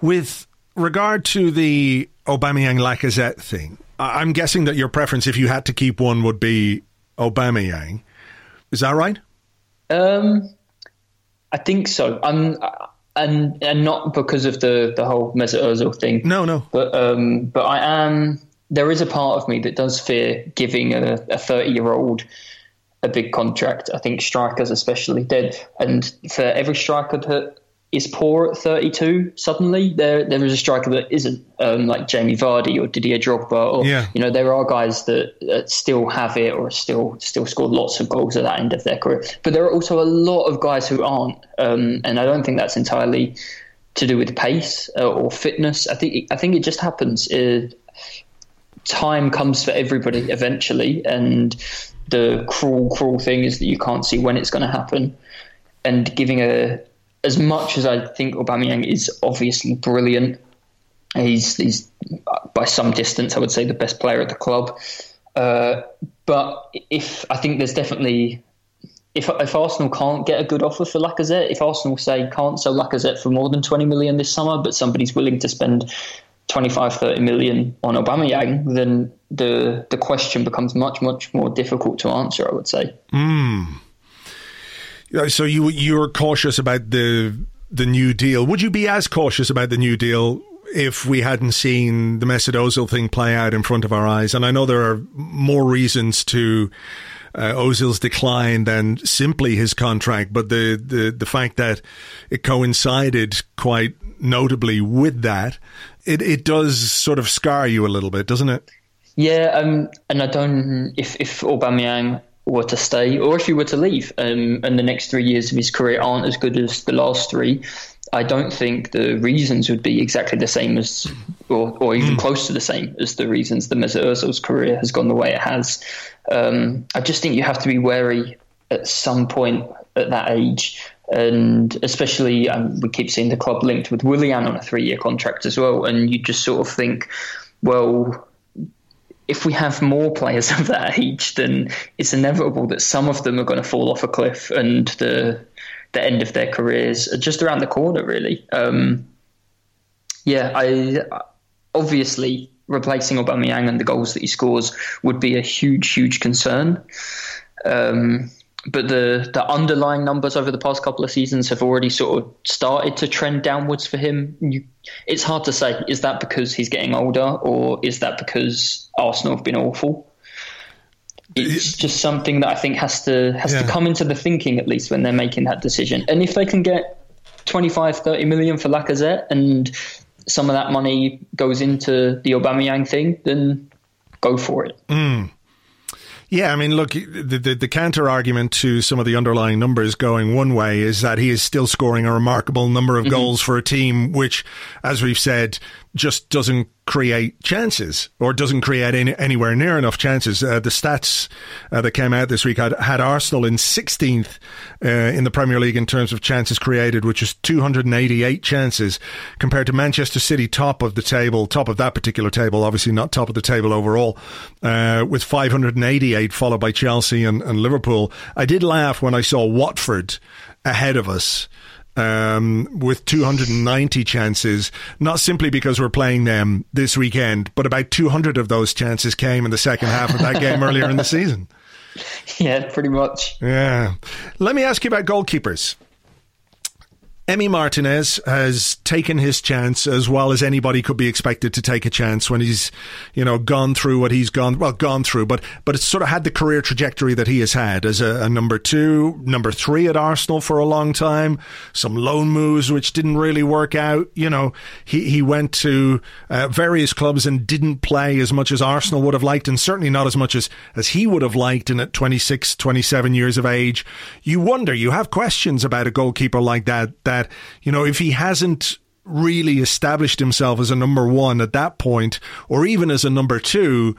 With regard to the Aubameyang Lacazette thing, I'm guessing that your preference, if you had to keep one, would be Aubameyang. Is that right?
Um, I think so. I'm, and and not because of the the whole Mesut Ozil thing.
No, no.
But um, but I am there is a part of me that does fear giving a 30 year old a big contract. I think strikers especially did. And for every striker that is poor at 32, suddenly there there is a striker that isn't um, like Jamie Vardy or Didier Drogba. Or,
yeah.
You know, there are guys that, that, still have it or still still scored lots of goals at that end of their career. But there are also a lot of guys who aren't. Um, and I don't think that's entirely to do with pace uh, or fitness. I think I think it just happens. Uh, time comes for everybody eventually, and the cruel, cruel thing is that you can't see when it's going to happen. And giving a as much as I think Aubameyang is obviously brilliant, he's he's by some distance I would say the best player at the club. Uh, but if I think there's definitely if if Arsenal can't get a good offer for Lacazette, if Arsenal say can't sell Lacazette for more than 20 million this summer, but somebody's willing to spend 25, 30 million on Aubameyang, then the the question becomes much, much more difficult to answer. I would say.
Mm. So you you're cautious about the the new deal. Would you be as cautious about the new deal if we hadn't seen the Mesut Ozil thing play out in front of our eyes? And I know there are more reasons to uh, Ozil's decline than simply his contract, but the, the the fact that it coincided quite notably with that it it does sort of scar you a little bit, doesn't it?
Yeah, um, and I don't. If if Aubameyang were to stay, or if he were to leave, um, and the next three years of his career aren't as good as the last three, I don't think the reasons would be exactly the same as, or, or even mm. close to the same as the reasons the Mesut Ozil's career has gone the way it has. Um, I just think you have to be wary at some point at that age and especially um, we keep seeing the club linked with Willian on a three-year contract as well, and you just sort of think, well, if we have more players of that age, then it's inevitable that some of them are going to fall off a cliff, and the the end of their careers are just around the corner, really. Um, yeah, I obviously replacing Aubameyang and the goals that he scores would be a huge, huge concern. Um, but the the underlying numbers over the past couple of seasons have already sort of started to trend downwards for him. You, it's hard to say. Is that because he's getting older, or is that because Arsenal have been awful? It's just something that I think has to has yeah. to come into the thinking at least when they're making that decision. And if they can get 25, 30 million for Lacazette and some of that money goes into the Aubameyang thing, then go for it.
Mm. Yeah, I mean, look, the, the, the counter argument to some of the underlying numbers going one way is that he is still scoring a remarkable number of mm-hmm. goals for a team which, as we've said, just doesn't create chances or doesn't create any, anywhere near enough chances. Uh, the stats uh, that came out this week had, had Arsenal in 16th uh, in the Premier League in terms of chances created, which is 288 chances, compared to Manchester City, top of the table, top of that particular table, obviously not top of the table overall, uh, with 588, followed by Chelsea and, and Liverpool. I did laugh when I saw Watford ahead of us um, with 290 chances, not simply because we're playing them this weekend, but about 200 of those chances came in the second half of that game earlier in the season.
Yeah, pretty much.
Yeah. Let me ask you about goalkeepers. Emi Martinez has taken his chance as well as anybody could be expected to take a chance when he's, you know, gone through what he's gone, well, gone through, but, but it's sort of had the career trajectory that he has had as a, a number two, number three at Arsenal for a long time, some loan moves which didn't really work out. You know, he, he went to uh, various clubs and didn't play as much as Arsenal would have liked and certainly not as much as, as he would have liked. And at 26, 27 years of age, you wonder, you have questions about a goalkeeper like that, that that, you know, if he hasn't really established himself as a number one at that point, or even as a number two,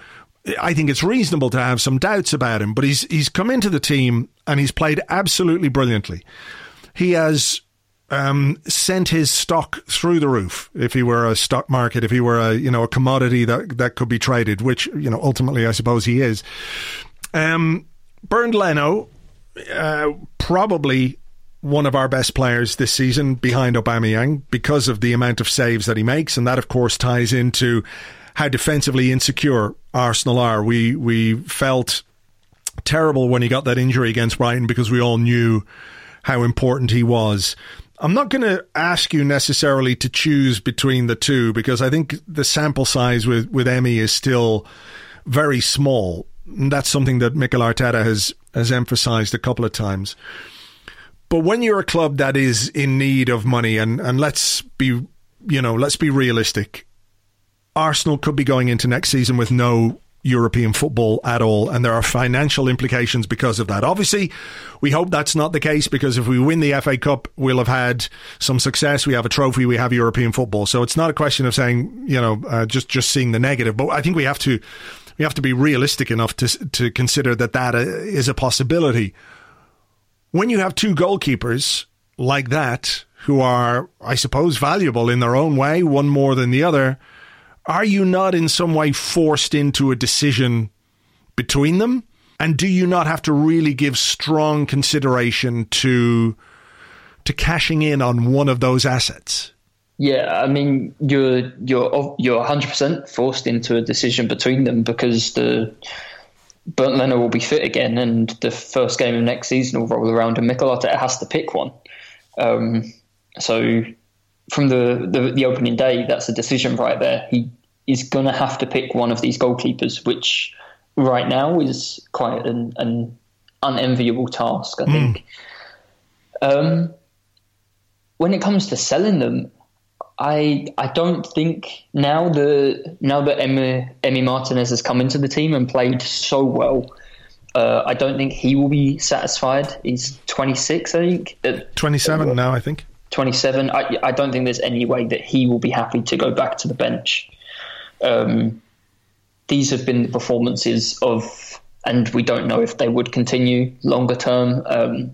I think it's reasonable to have some doubts about him. But he's he's come into the team and he's played absolutely brilliantly. He has um, sent his stock through the roof. If he were a stock market, if he were a you know a commodity that that could be traded, which you know ultimately I suppose he is. Um, Bernd Leno, uh, probably one of our best players this season behind Aubameyang because of the amount of saves that he makes, and that of course ties into how defensively insecure Arsenal are. We we felt terrible when he got that injury against Brighton because we all knew how important he was. I'm not going to ask you necessarily to choose between the two because I think the sample size with with Emi is still very small. And that's something that Mikel Arteta has has emphasized a couple of times. But when you're a club that is in need of money, and, and let's be, you know, let's be realistic. Arsenal could be going into next season with no European football at all, and there are financial implications because of that. Obviously, we hope that's not the case because if we win the FA Cup, we'll have had some success. We have a trophy. We have European football, so it's not a question of saying you know uh, just just seeing the negative. But I think we have to we have to be realistic enough to to consider that that uh, a possibility when you have two goalkeepers like that, who are, I suppose, valuable in their own way, one more than the other, are you not in some way forced into a decision between them? And do you not have to really give strong consideration to to cashing in on one of those assets?
Yeah, I mean you're you're you're 100 percent forced into a decision between them because the Bernd Leno will be fit again, and the first game of next season will roll around, and Mikel Arteta has to pick one. Um, so, from the, the, the opening day, that's a decision right there. He is going to have to pick one of these goalkeepers, which right now is quite an, an unenviable task. I mm. think. Um, when it comes to selling them, I I don't think now the now that Emi, Emi Martinez has come into the team and played so well, uh, I don't think he will be satisfied. He's 26, I think.
27 uh, now, I think.
27. I I don't think there's any way that he will be happy to go back to the bench. Um, these have been the performances of, and we don't know if they would continue longer term. Um,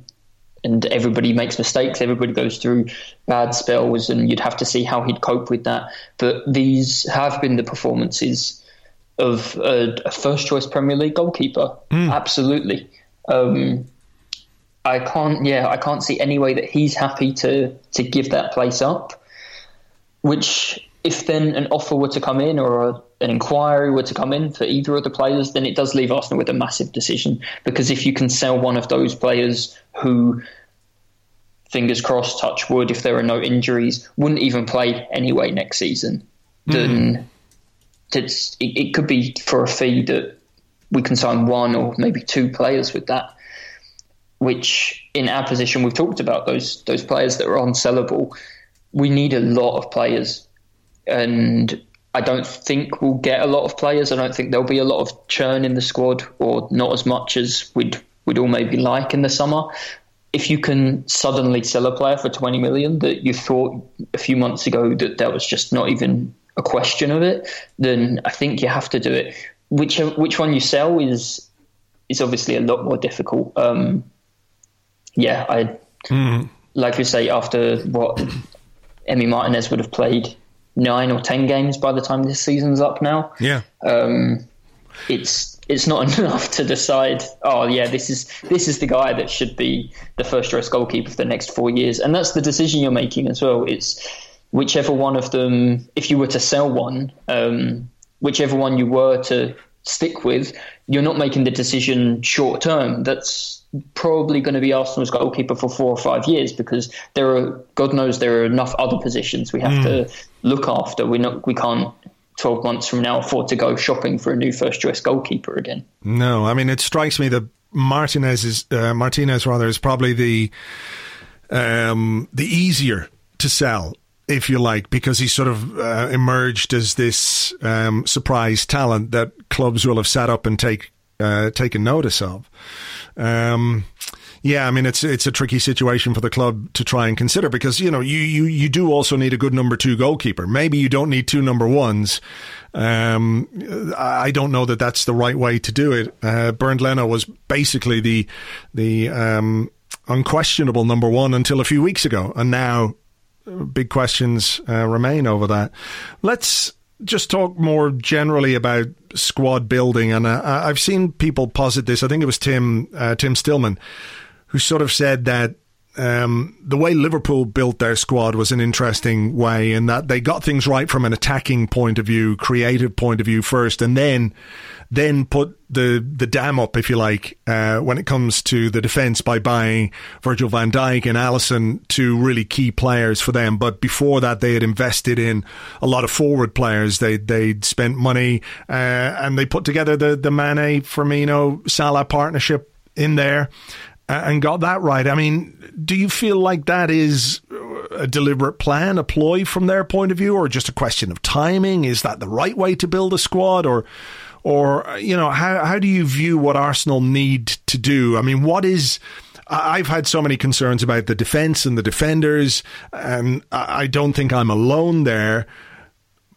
and everybody makes mistakes. Everybody goes through bad spells, and you'd have to see how he'd cope with that. But these have been the performances of a, a first choice Premier League goalkeeper. Mm. Absolutely. Um, I can't. Yeah, I can't see any way that he's happy to to give that place up. Which, if then an offer were to come in or a, an inquiry were to come in for either of the players, then it does leave Arsenal with a massive decision. Because if you can sell one of those players who, fingers crossed, touch wood, if there are no injuries, wouldn't even play anyway next season, mm. then it's, it, it could be for a fee that we can sign one or maybe two players with that. Which, in our position, we've talked about those those players that are unsellable. We need a lot of players and I don't think we'll get a lot of players. I don't think there'll be a lot of churn in the squad, or not as much as we'd we'd all maybe like in the summer. If you can suddenly sell a player for 20 million that you thought a few months ago that that was just not even a question of it, then I think you have to do it. Which which one you sell is is obviously a lot more difficult. Um, yeah, I mm. like you say after what Emi Martinez would have played nine or ten games by the time this season's up now.
Yeah,
um, it's it's not enough to decide. Oh yeah, this is this is the guy that should be the first choice goalkeeper for the next four years, and that's the decision you're making as well. It's whichever one of them. If you were to sell one, um, whichever one you were to stick with, you're not making the decision short term. That's probably going to be Arsenal's goalkeeper for four or five years because there are, God knows, there are enough other positions we have mm. to look after. We not, we can't 12 months from now afford to go shopping for a new first choice goalkeeper again.
No, I mean, it strikes me that Martinez is, uh, Martinez rather is probably the, um, the easier to sell if you like, because he sort of uh, emerged as this um, surprise talent that clubs will have sat up and take uh, taken notice of. Um, yeah, I mean it's it's a tricky situation for the club to try and consider because you know you you you do also need a good number two goalkeeper. Maybe you don't need two number ones. Um, I don't know that that's the right way to do it. Uh, Bernd Leno was basically the the um, unquestionable number one until a few weeks ago, and now big questions uh, remain over that. Let's just talk more generally about squad building, and uh, I've seen people posit this. I think it was Tim uh, Tim Stillman who sort of said that um, the way Liverpool built their squad was an interesting way in that they got things right from an attacking point of view, creative point of view first, and then then put the the dam up, if you like, uh, when it comes to the defence by buying Virgil van Dijk and Alisson, two really key players for them. But before that, they had invested in a lot of forward players. They they'd spent money uh, and they put together the the Mane Firmino Salah partnership in there and got that right. I mean, do you feel like that is a deliberate plan, a ploy from their point of view, or just a question of timing? Is that the right way to build a squad, or, or you know, how how do you view what Arsenal need to do? I mean, what is I've had so many concerns about the defense and the defenders, and I don't think I'm alone there.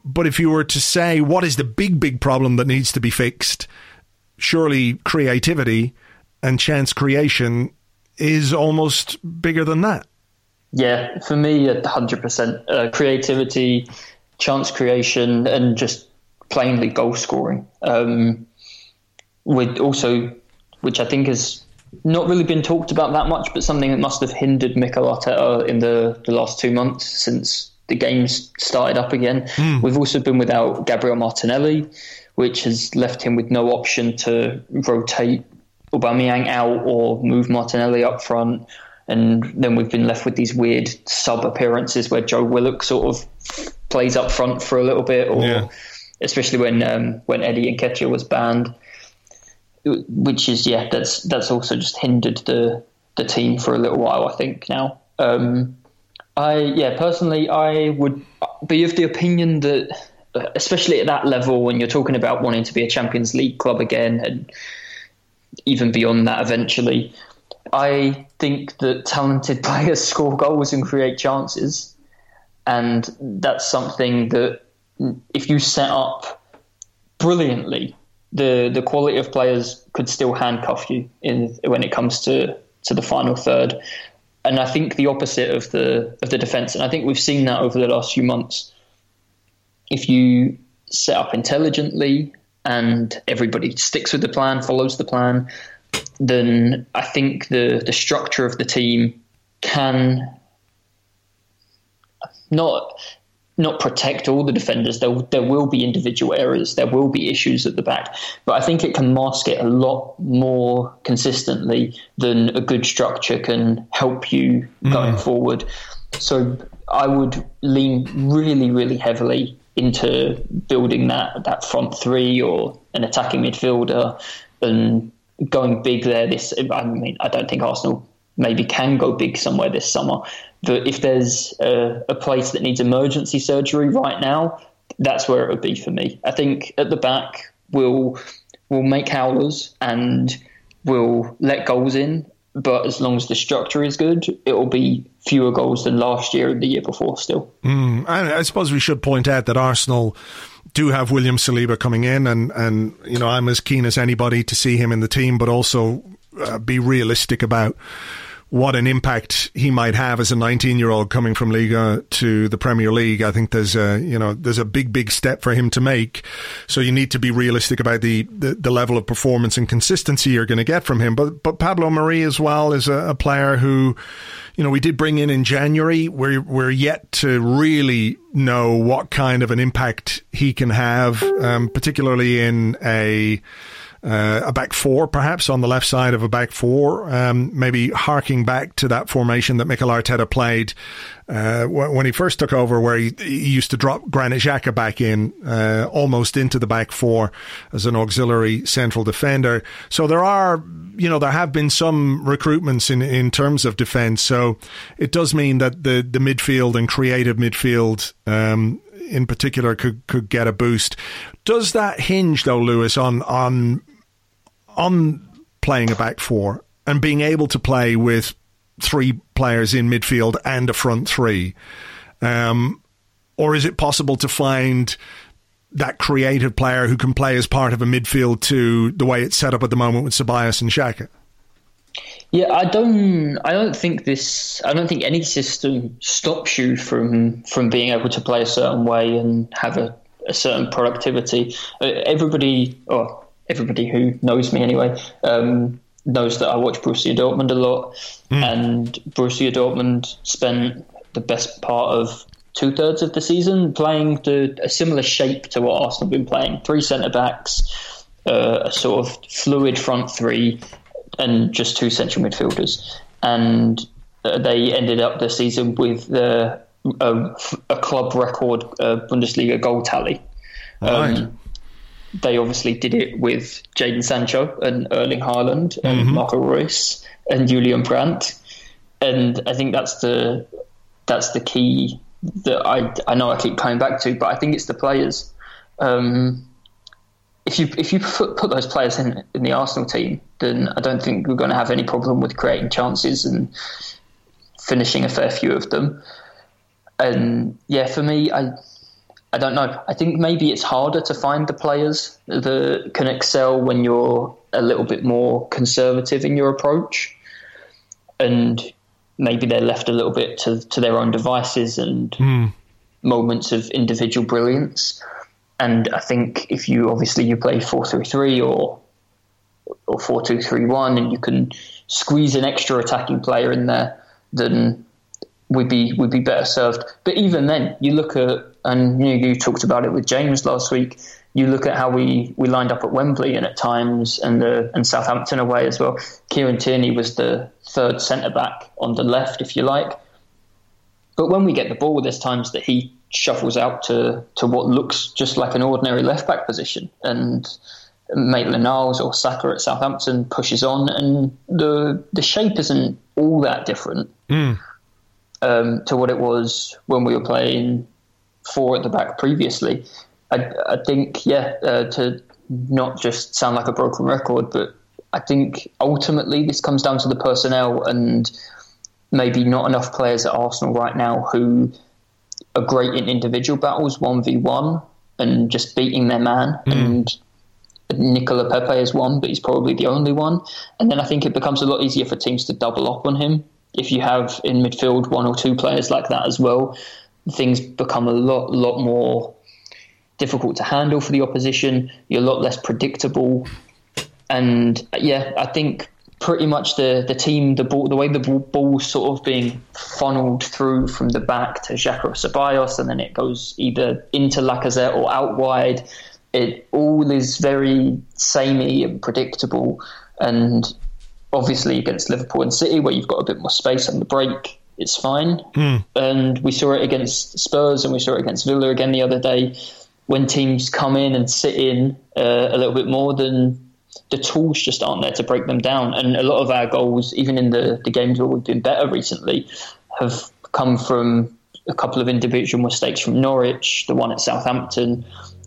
But if you were to say what is the big, big problem that needs to be fixed, surely creativity and chance creation is almost bigger than that.
Yeah, for me, hundred uh, percent creativity, chance creation, and just plainly goal scoring. Um, with also, which I think has not really been talked about that much, but something that must have hindered Mikel Arteta in the, the last two months since the games started up again. Mm. We've also been without Gabriel Martinelli, which has left him with no option to rotate Aubameyang out or move Martinelli up front. And then we've been left with these weird sub appearances where Joe Willock sort of plays up front for a little bit, or yeah. Especially when um, when Eddie Nketiah was banned, which is yeah, that's that's also just hindered the the team for a little while. I think now. Um, I yeah, personally, I would be of the opinion that, especially at that level, when you're talking about wanting to be a Champions League club again and even beyond that eventually. I think that talented players score goals and create chances. And that's something that if you set up brilliantly, the, the quality of players could still handcuff you in when it comes to, to the final third. And I think the opposite of the of the defence, and I think we've seen that over the last few months. If you set up intelligently and everybody sticks with the plan, follows the plan, then I think the the structure of the team can not not protect all the defenders. There, there will be individual errors. There will be issues at the back. But I think it can mask it a lot more consistently than a good structure can help you mm. going forward. So I would lean really, really heavily into building that that front three or an attacking midfielder and going big there. This I mean I don't think Arsenal maybe can go big somewhere this summer, that if there's a, a place that needs emergency surgery right now, that's where it would be for me. I think at the back we'll we'll make howlers and we'll let goals in, but as long as the structure is good, it will be fewer goals than last year and the year before still.
Mm, I, I suppose we should point out that Arsenal do have William Saliba coming in, and, and you know I'm as keen as anybody to see him in the team, but also uh, be realistic about what an impact he might have as a 19 year old coming from Liga to the Premier League. I think there's a, you know, there's a big, big step for him to make. So you need to be realistic about the, the, the level of performance and consistency you're going to get from him. But, but Pablo Mari as well is a, a player who, you know, we did bring in in January. We're, we're yet to really know what kind of an impact he can have, um, particularly in a, uh, a back four, perhaps on the left side of a back four, um, maybe harking back to that formation that Mikel Arteta played uh, when he first took over, where he, he used to drop Granit Xhaka back in, uh, almost into the back four as an auxiliary central defender. So there are, you know, there have been some recruitments in, in terms of defence. So it does mean that the, the midfield and creative midfield, um, in particular could could get a boost. Does that hinge though, Lewis, on on on playing a back four and being able to play with three players in midfield and a front three? Um, or is it possible to find that creative player who can play as part of a midfield to the way it's set up at the moment with Ceballos and Xhaka?
Yeah, I don't. I don't think this. I don't think any system stops you from from being able to play a certain way and have a, a certain productivity. Uh, everybody, or everybody who knows me anyway, um, knows that I watch Borussia Dortmund a lot, mm. and Borussia Dortmund spent the best part of two thirds of the season playing the, a similar shape to what Arsenal have been playing: three centre backs, uh, a sort of fluid front three, and just two central midfielders. And uh, they ended up the season with uh, a, a, club record uh, Bundesliga goal tally.
Right. Um,
they obviously did it with Jadon Sancho and Erling Haaland and mm-hmm. Marco Reus and Julian Brandt, and I think that's the that's the key that I I know I keep coming back to, but I think it's the players. Um, if you if you put, put those players in in the Arsenal team, then I don't think we're going to have any problem with creating chances and finishing a fair few of them. And yeah, for me, I I don't know. I think maybe it's harder to find the players that can excel when you're a little bit more conservative in your approach, and maybe they're left a little bit to, to their own devices and mm. moments of individual brilliance. And I think if you obviously you play four three three or or four two three one, and you can squeeze an extra attacking player in there, then we'd be we'd be better served. But even then, you look at and you, you talked about it with James last week. You look at how we, we lined up at Wembley and at times and the and Southampton away as well. Kieran Tierney was the third centre back on the left, if you like. But when we get the ball, there's times that he shuffles out to, to what looks just like an ordinary left back position. And Maitland Niles or Saka at Southampton pushes on, and the the shape isn't all that different mm. um, to what it was when we were playing four at the back previously. I, I think, yeah, uh, to not just sound like a broken record, but I think ultimately this comes down to the personnel and maybe not enough players at Arsenal right now who are great in individual battles, 1v1, and just beating their man. Mm. And Nicolas Pepe is one, but he's probably the only one. And then I think it becomes a lot easier for teams to double up on him if you have in midfield one or two players like that as well things become a lot, lot more difficult to handle for the opposition. You're a lot less predictable, and uh, yeah, I think pretty much the the team, the ball, the way the ball, ball's sort of being funneled through from the back to Xhaka or and then it goes either into Lacazette or out wide. It all is very samey and predictable, and obviously against Liverpool and City, where you've got a bit more space on the break, it's fine. Mm. And we saw it against Spurs and we saw it against Villa again the other day. When teams come in and sit in uh, a little bit more, than the tools just aren't there to break them down. And a lot of our goals, even in the, the games where we've been better recently, have come from a couple of individual mistakes from Norwich, the one at Southampton,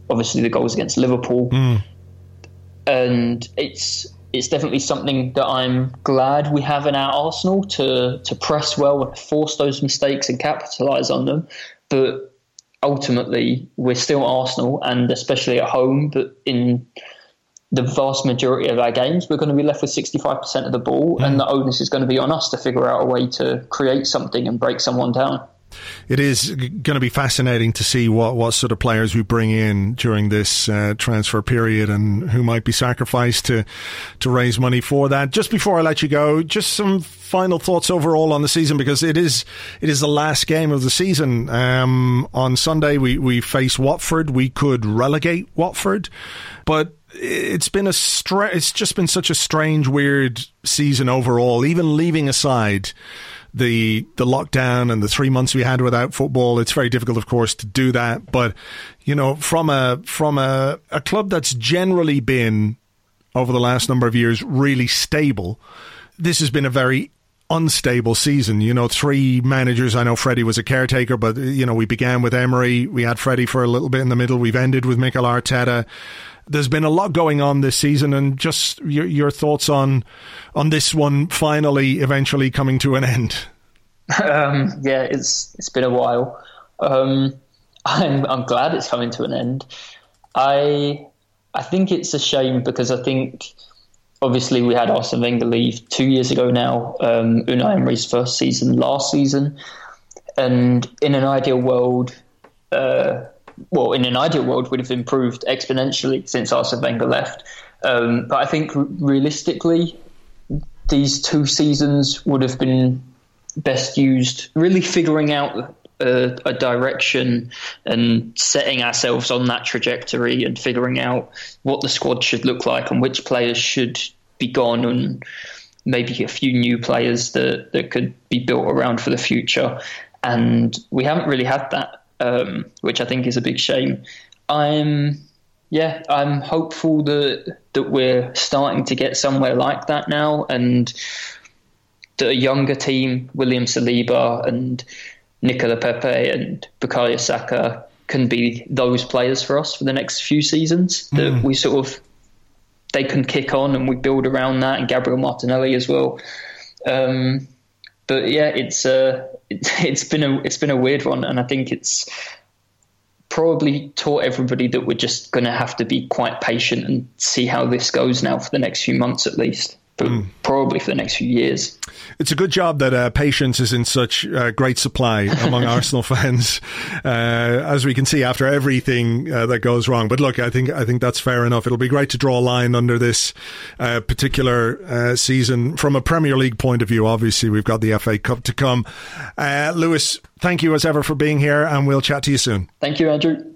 obviously the goals against Liverpool, mm. and it's it's definitely something that I'm glad we have in our arsenal to to press well and force those mistakes and capitalise on them. But ultimately, we're still Arsenal, and especially at home, but in the vast majority of our games, we're going to be left with 65% of the ball, mm. and the onus is going to be on us to figure out a way to create something and break someone down
it is going to be fascinating to see what, what sort of players we bring in during this uh, transfer period and who might be sacrificed to to raise money for that. Just before I let you go, just some final thoughts overall on the season because it is it is the last game of the season. Um, on Sunday we we face Watford. We could relegate Watford, but it's been a stra- it's just been such a strange, weird season overall. Even leaving aside the the lockdown and the three months we had without football, it's very difficult, of course, to do that. But you know, from a from a, a club that's generally been over the last number of years really stable, this has been a very unstable season. You know, three managers. I know Freddie was a caretaker, but you know, we began with Emery. We had Freddie for a little bit in the middle. We've ended with Mikel Arteta. There's been a lot going on this season, and just your, your thoughts on on this one finally, eventually coming to an end.
Um, yeah, it's it's been a while. Um, I'm I'm glad it's coming to an end. I I think it's a shame because I think obviously we had Arsene Wenger leave two years ago now. Um, Unai Emery's first season last season, and in an ideal world, uh, well, in an ideal world, would have improved exponentially since Arsene Wenger left. Um, but I think realistically, these two seasons would have been best used really figuring out a, a, direction and setting ourselves on that trajectory and figuring out what the squad should look like and which players should be gone and maybe a few new players that, that could be built around for the future. And we haven't really had that um, which I think is a big shame. I'm yeah, I'm hopeful that that we're starting to get somewhere like that now, and that a younger team, William Saliba and Nicolas Pepe and Bukayo Saka, can be those players for us for the next few seasons. That mm. we sort of they can kick on and we build around that, and Gabriel Martinelli as well. Um, but yeah, it's uh, it, it's been a it's been a weird one, and I think it's probably taught everybody that we're just going to have to be quite patient and see how this goes now for the next few months at least but mm. probably for the next few years.
It's a good job that uh, patience is in such uh, great supply among Arsenal fans, uh, as we can see after everything uh, that goes wrong. But look, I think I think that's fair enough. It'll be great to draw a line under this uh, particular uh, season from a Premier League point of view. Obviously, we've got the FA Cup to come. Lewis, thank you as ever for being here, and we'll chat to you soon.
Thank you, Andrew.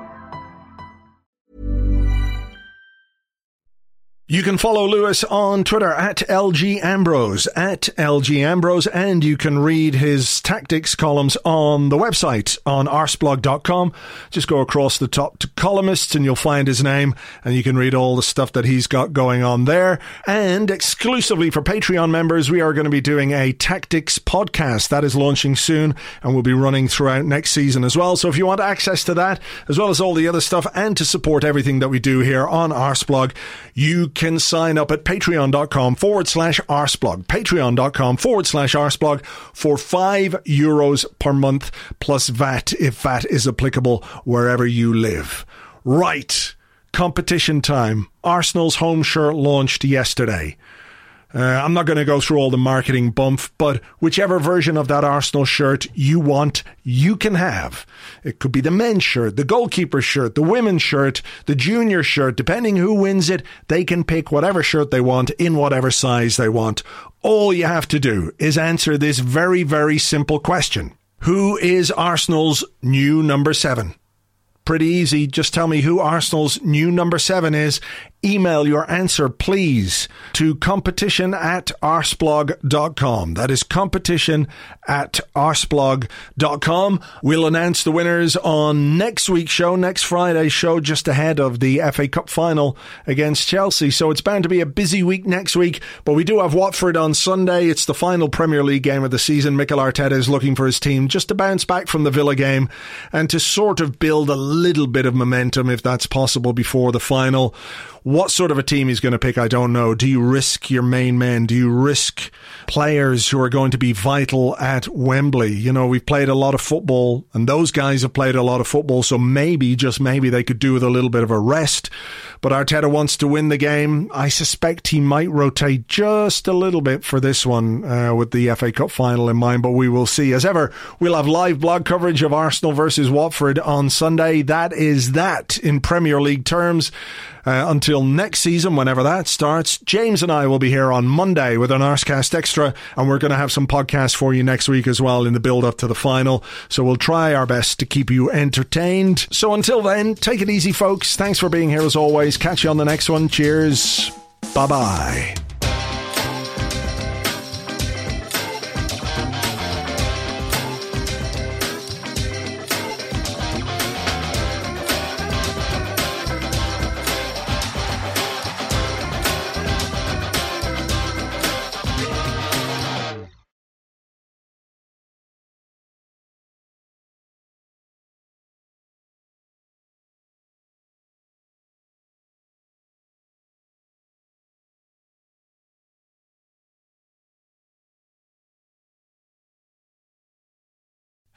You can follow Lewis on Twitter at LG Ambrose, at LG Ambrose, and you can read his tactics columns on the website on arseblog.com. Just go across the top to columnists and you'll find his name and you can read all the stuff that he's got going on there. And exclusively for Patreon members, we are going to be doing a tactics podcast that is launching soon and will be running throughout next season as well. So if you want access to that, as well as all the other stuff and to support everything that we do here on Arseblog, you can sign up at patreon.com forward slash arseblog. Patreon.com forward slash arseblog for five euros per month plus VAT if VAT is applicable wherever you live. Right. Competition time. Arsenal's home shirt launched yesterday. Uh, I'm not going to go through all the marketing bump, but whichever version of that Arsenal shirt you want, you can have. It could be the men's shirt, the goalkeeper shirt, the women's shirt, the junior shirt. Depending who wins it, they can pick whatever shirt they want in whatever size they want. All you have to do is answer this very, very simple question. Who is Arsenal's new number seven? Pretty easy. Just tell me who Arsenal's new number seven is. Email your answer, please, to competition at arseblog.com. That is competition at arseblog.com. We'll announce the winners on next week's show, next Friday's show, just ahead of the FA Cup final against Chelsea. So it's bound to be a busy week next week, but we do have Watford on Sunday. It's the final Premier League game of the season. Mikel Arteta is looking for his team just to bounce back from the Villa game and to sort of build a little bit of momentum, if that's possible, before the final. What sort of a team he's going to pick, I don't know. Do you risk your main men? Do you risk players who are going to be vital at Wembley? You know, we've played a lot of football, and those guys have played a lot of football, so maybe, just maybe, they could do with a little bit of a rest. But Arteta wants to win the game. I suspect he might rotate just a little bit for this one uh, with the FA Cup final in mind, but we will see. As ever, we'll have live blog coverage of Arsenal versus Watford on Sunday. That is that in Premier League terms. Uh, until next season, whenever that starts, James and I will be here on Monday with an Arsecast Extra, and we're going to have some podcasts for you next week as well in the build up to the final. So we'll try our best to keep you entertained. So until then, take it easy, folks. Thanks for being here as always. Catch you on the next one. Cheers. Bye bye.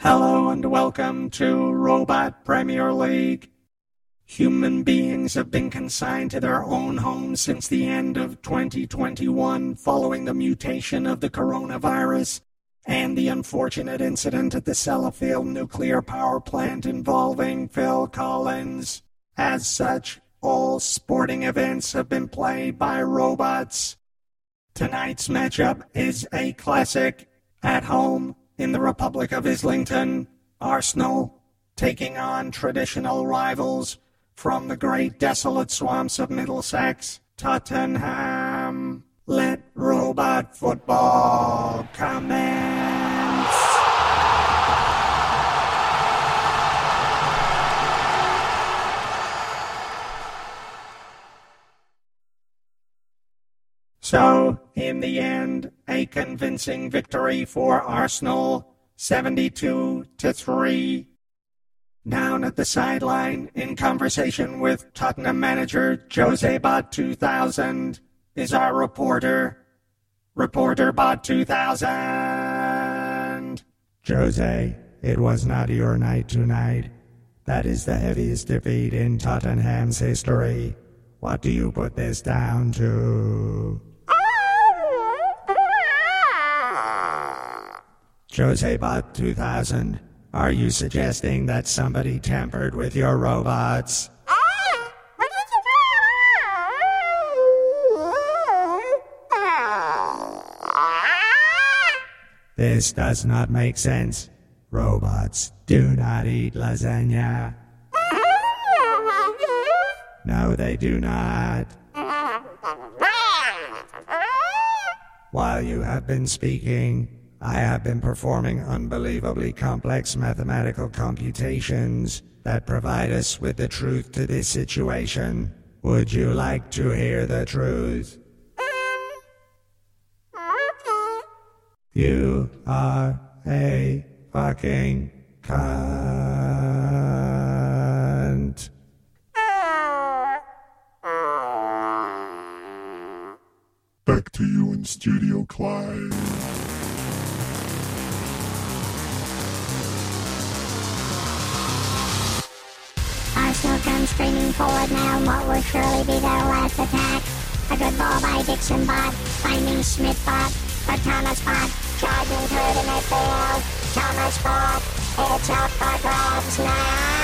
Hello and welcome to Robot Premier League. Human beings have been consigned to their own homes since the end of 2021 following the mutation of the coronavirus and the unfortunate incident at the Sellafield nuclear power plant involving Phil Collins. As such, all sporting events have been played by robots. Tonight's matchup is a classic at home in the Republic of Islington, Arsenal taking on traditional rivals from the great desolate swamps of Middlesex, Tottenham. Let robot football commence. So, in the end, a convincing victory for Arsenal, 72 to 3. Down at the sideline, in conversation with Tottenham manager Jose Bot 2000, is our reporter, Reporter Bot 2000.
Jose, it was not your night tonight. That is the heaviest defeat in Tottenham's history. What do you put this down to? Josebot 2000, are you suggesting that somebody tampered with your robots? This does not make sense. Robots do not eat lasagna. No, they do not.
while you have been speaking, I have been performing unbelievably complex mathematical computations that provide us with the truth to this situation. Would you like to hear the truth? You are a fucking cunt.
Back to you in Studio Clyde.
Arsenal comes screaming forward now, what will surely be their last attack. A good ball by Dixon Bot, finding Smith Bot, but Thomas Bot, charging through the midfield. Thomas Bot, it's up for grabs now.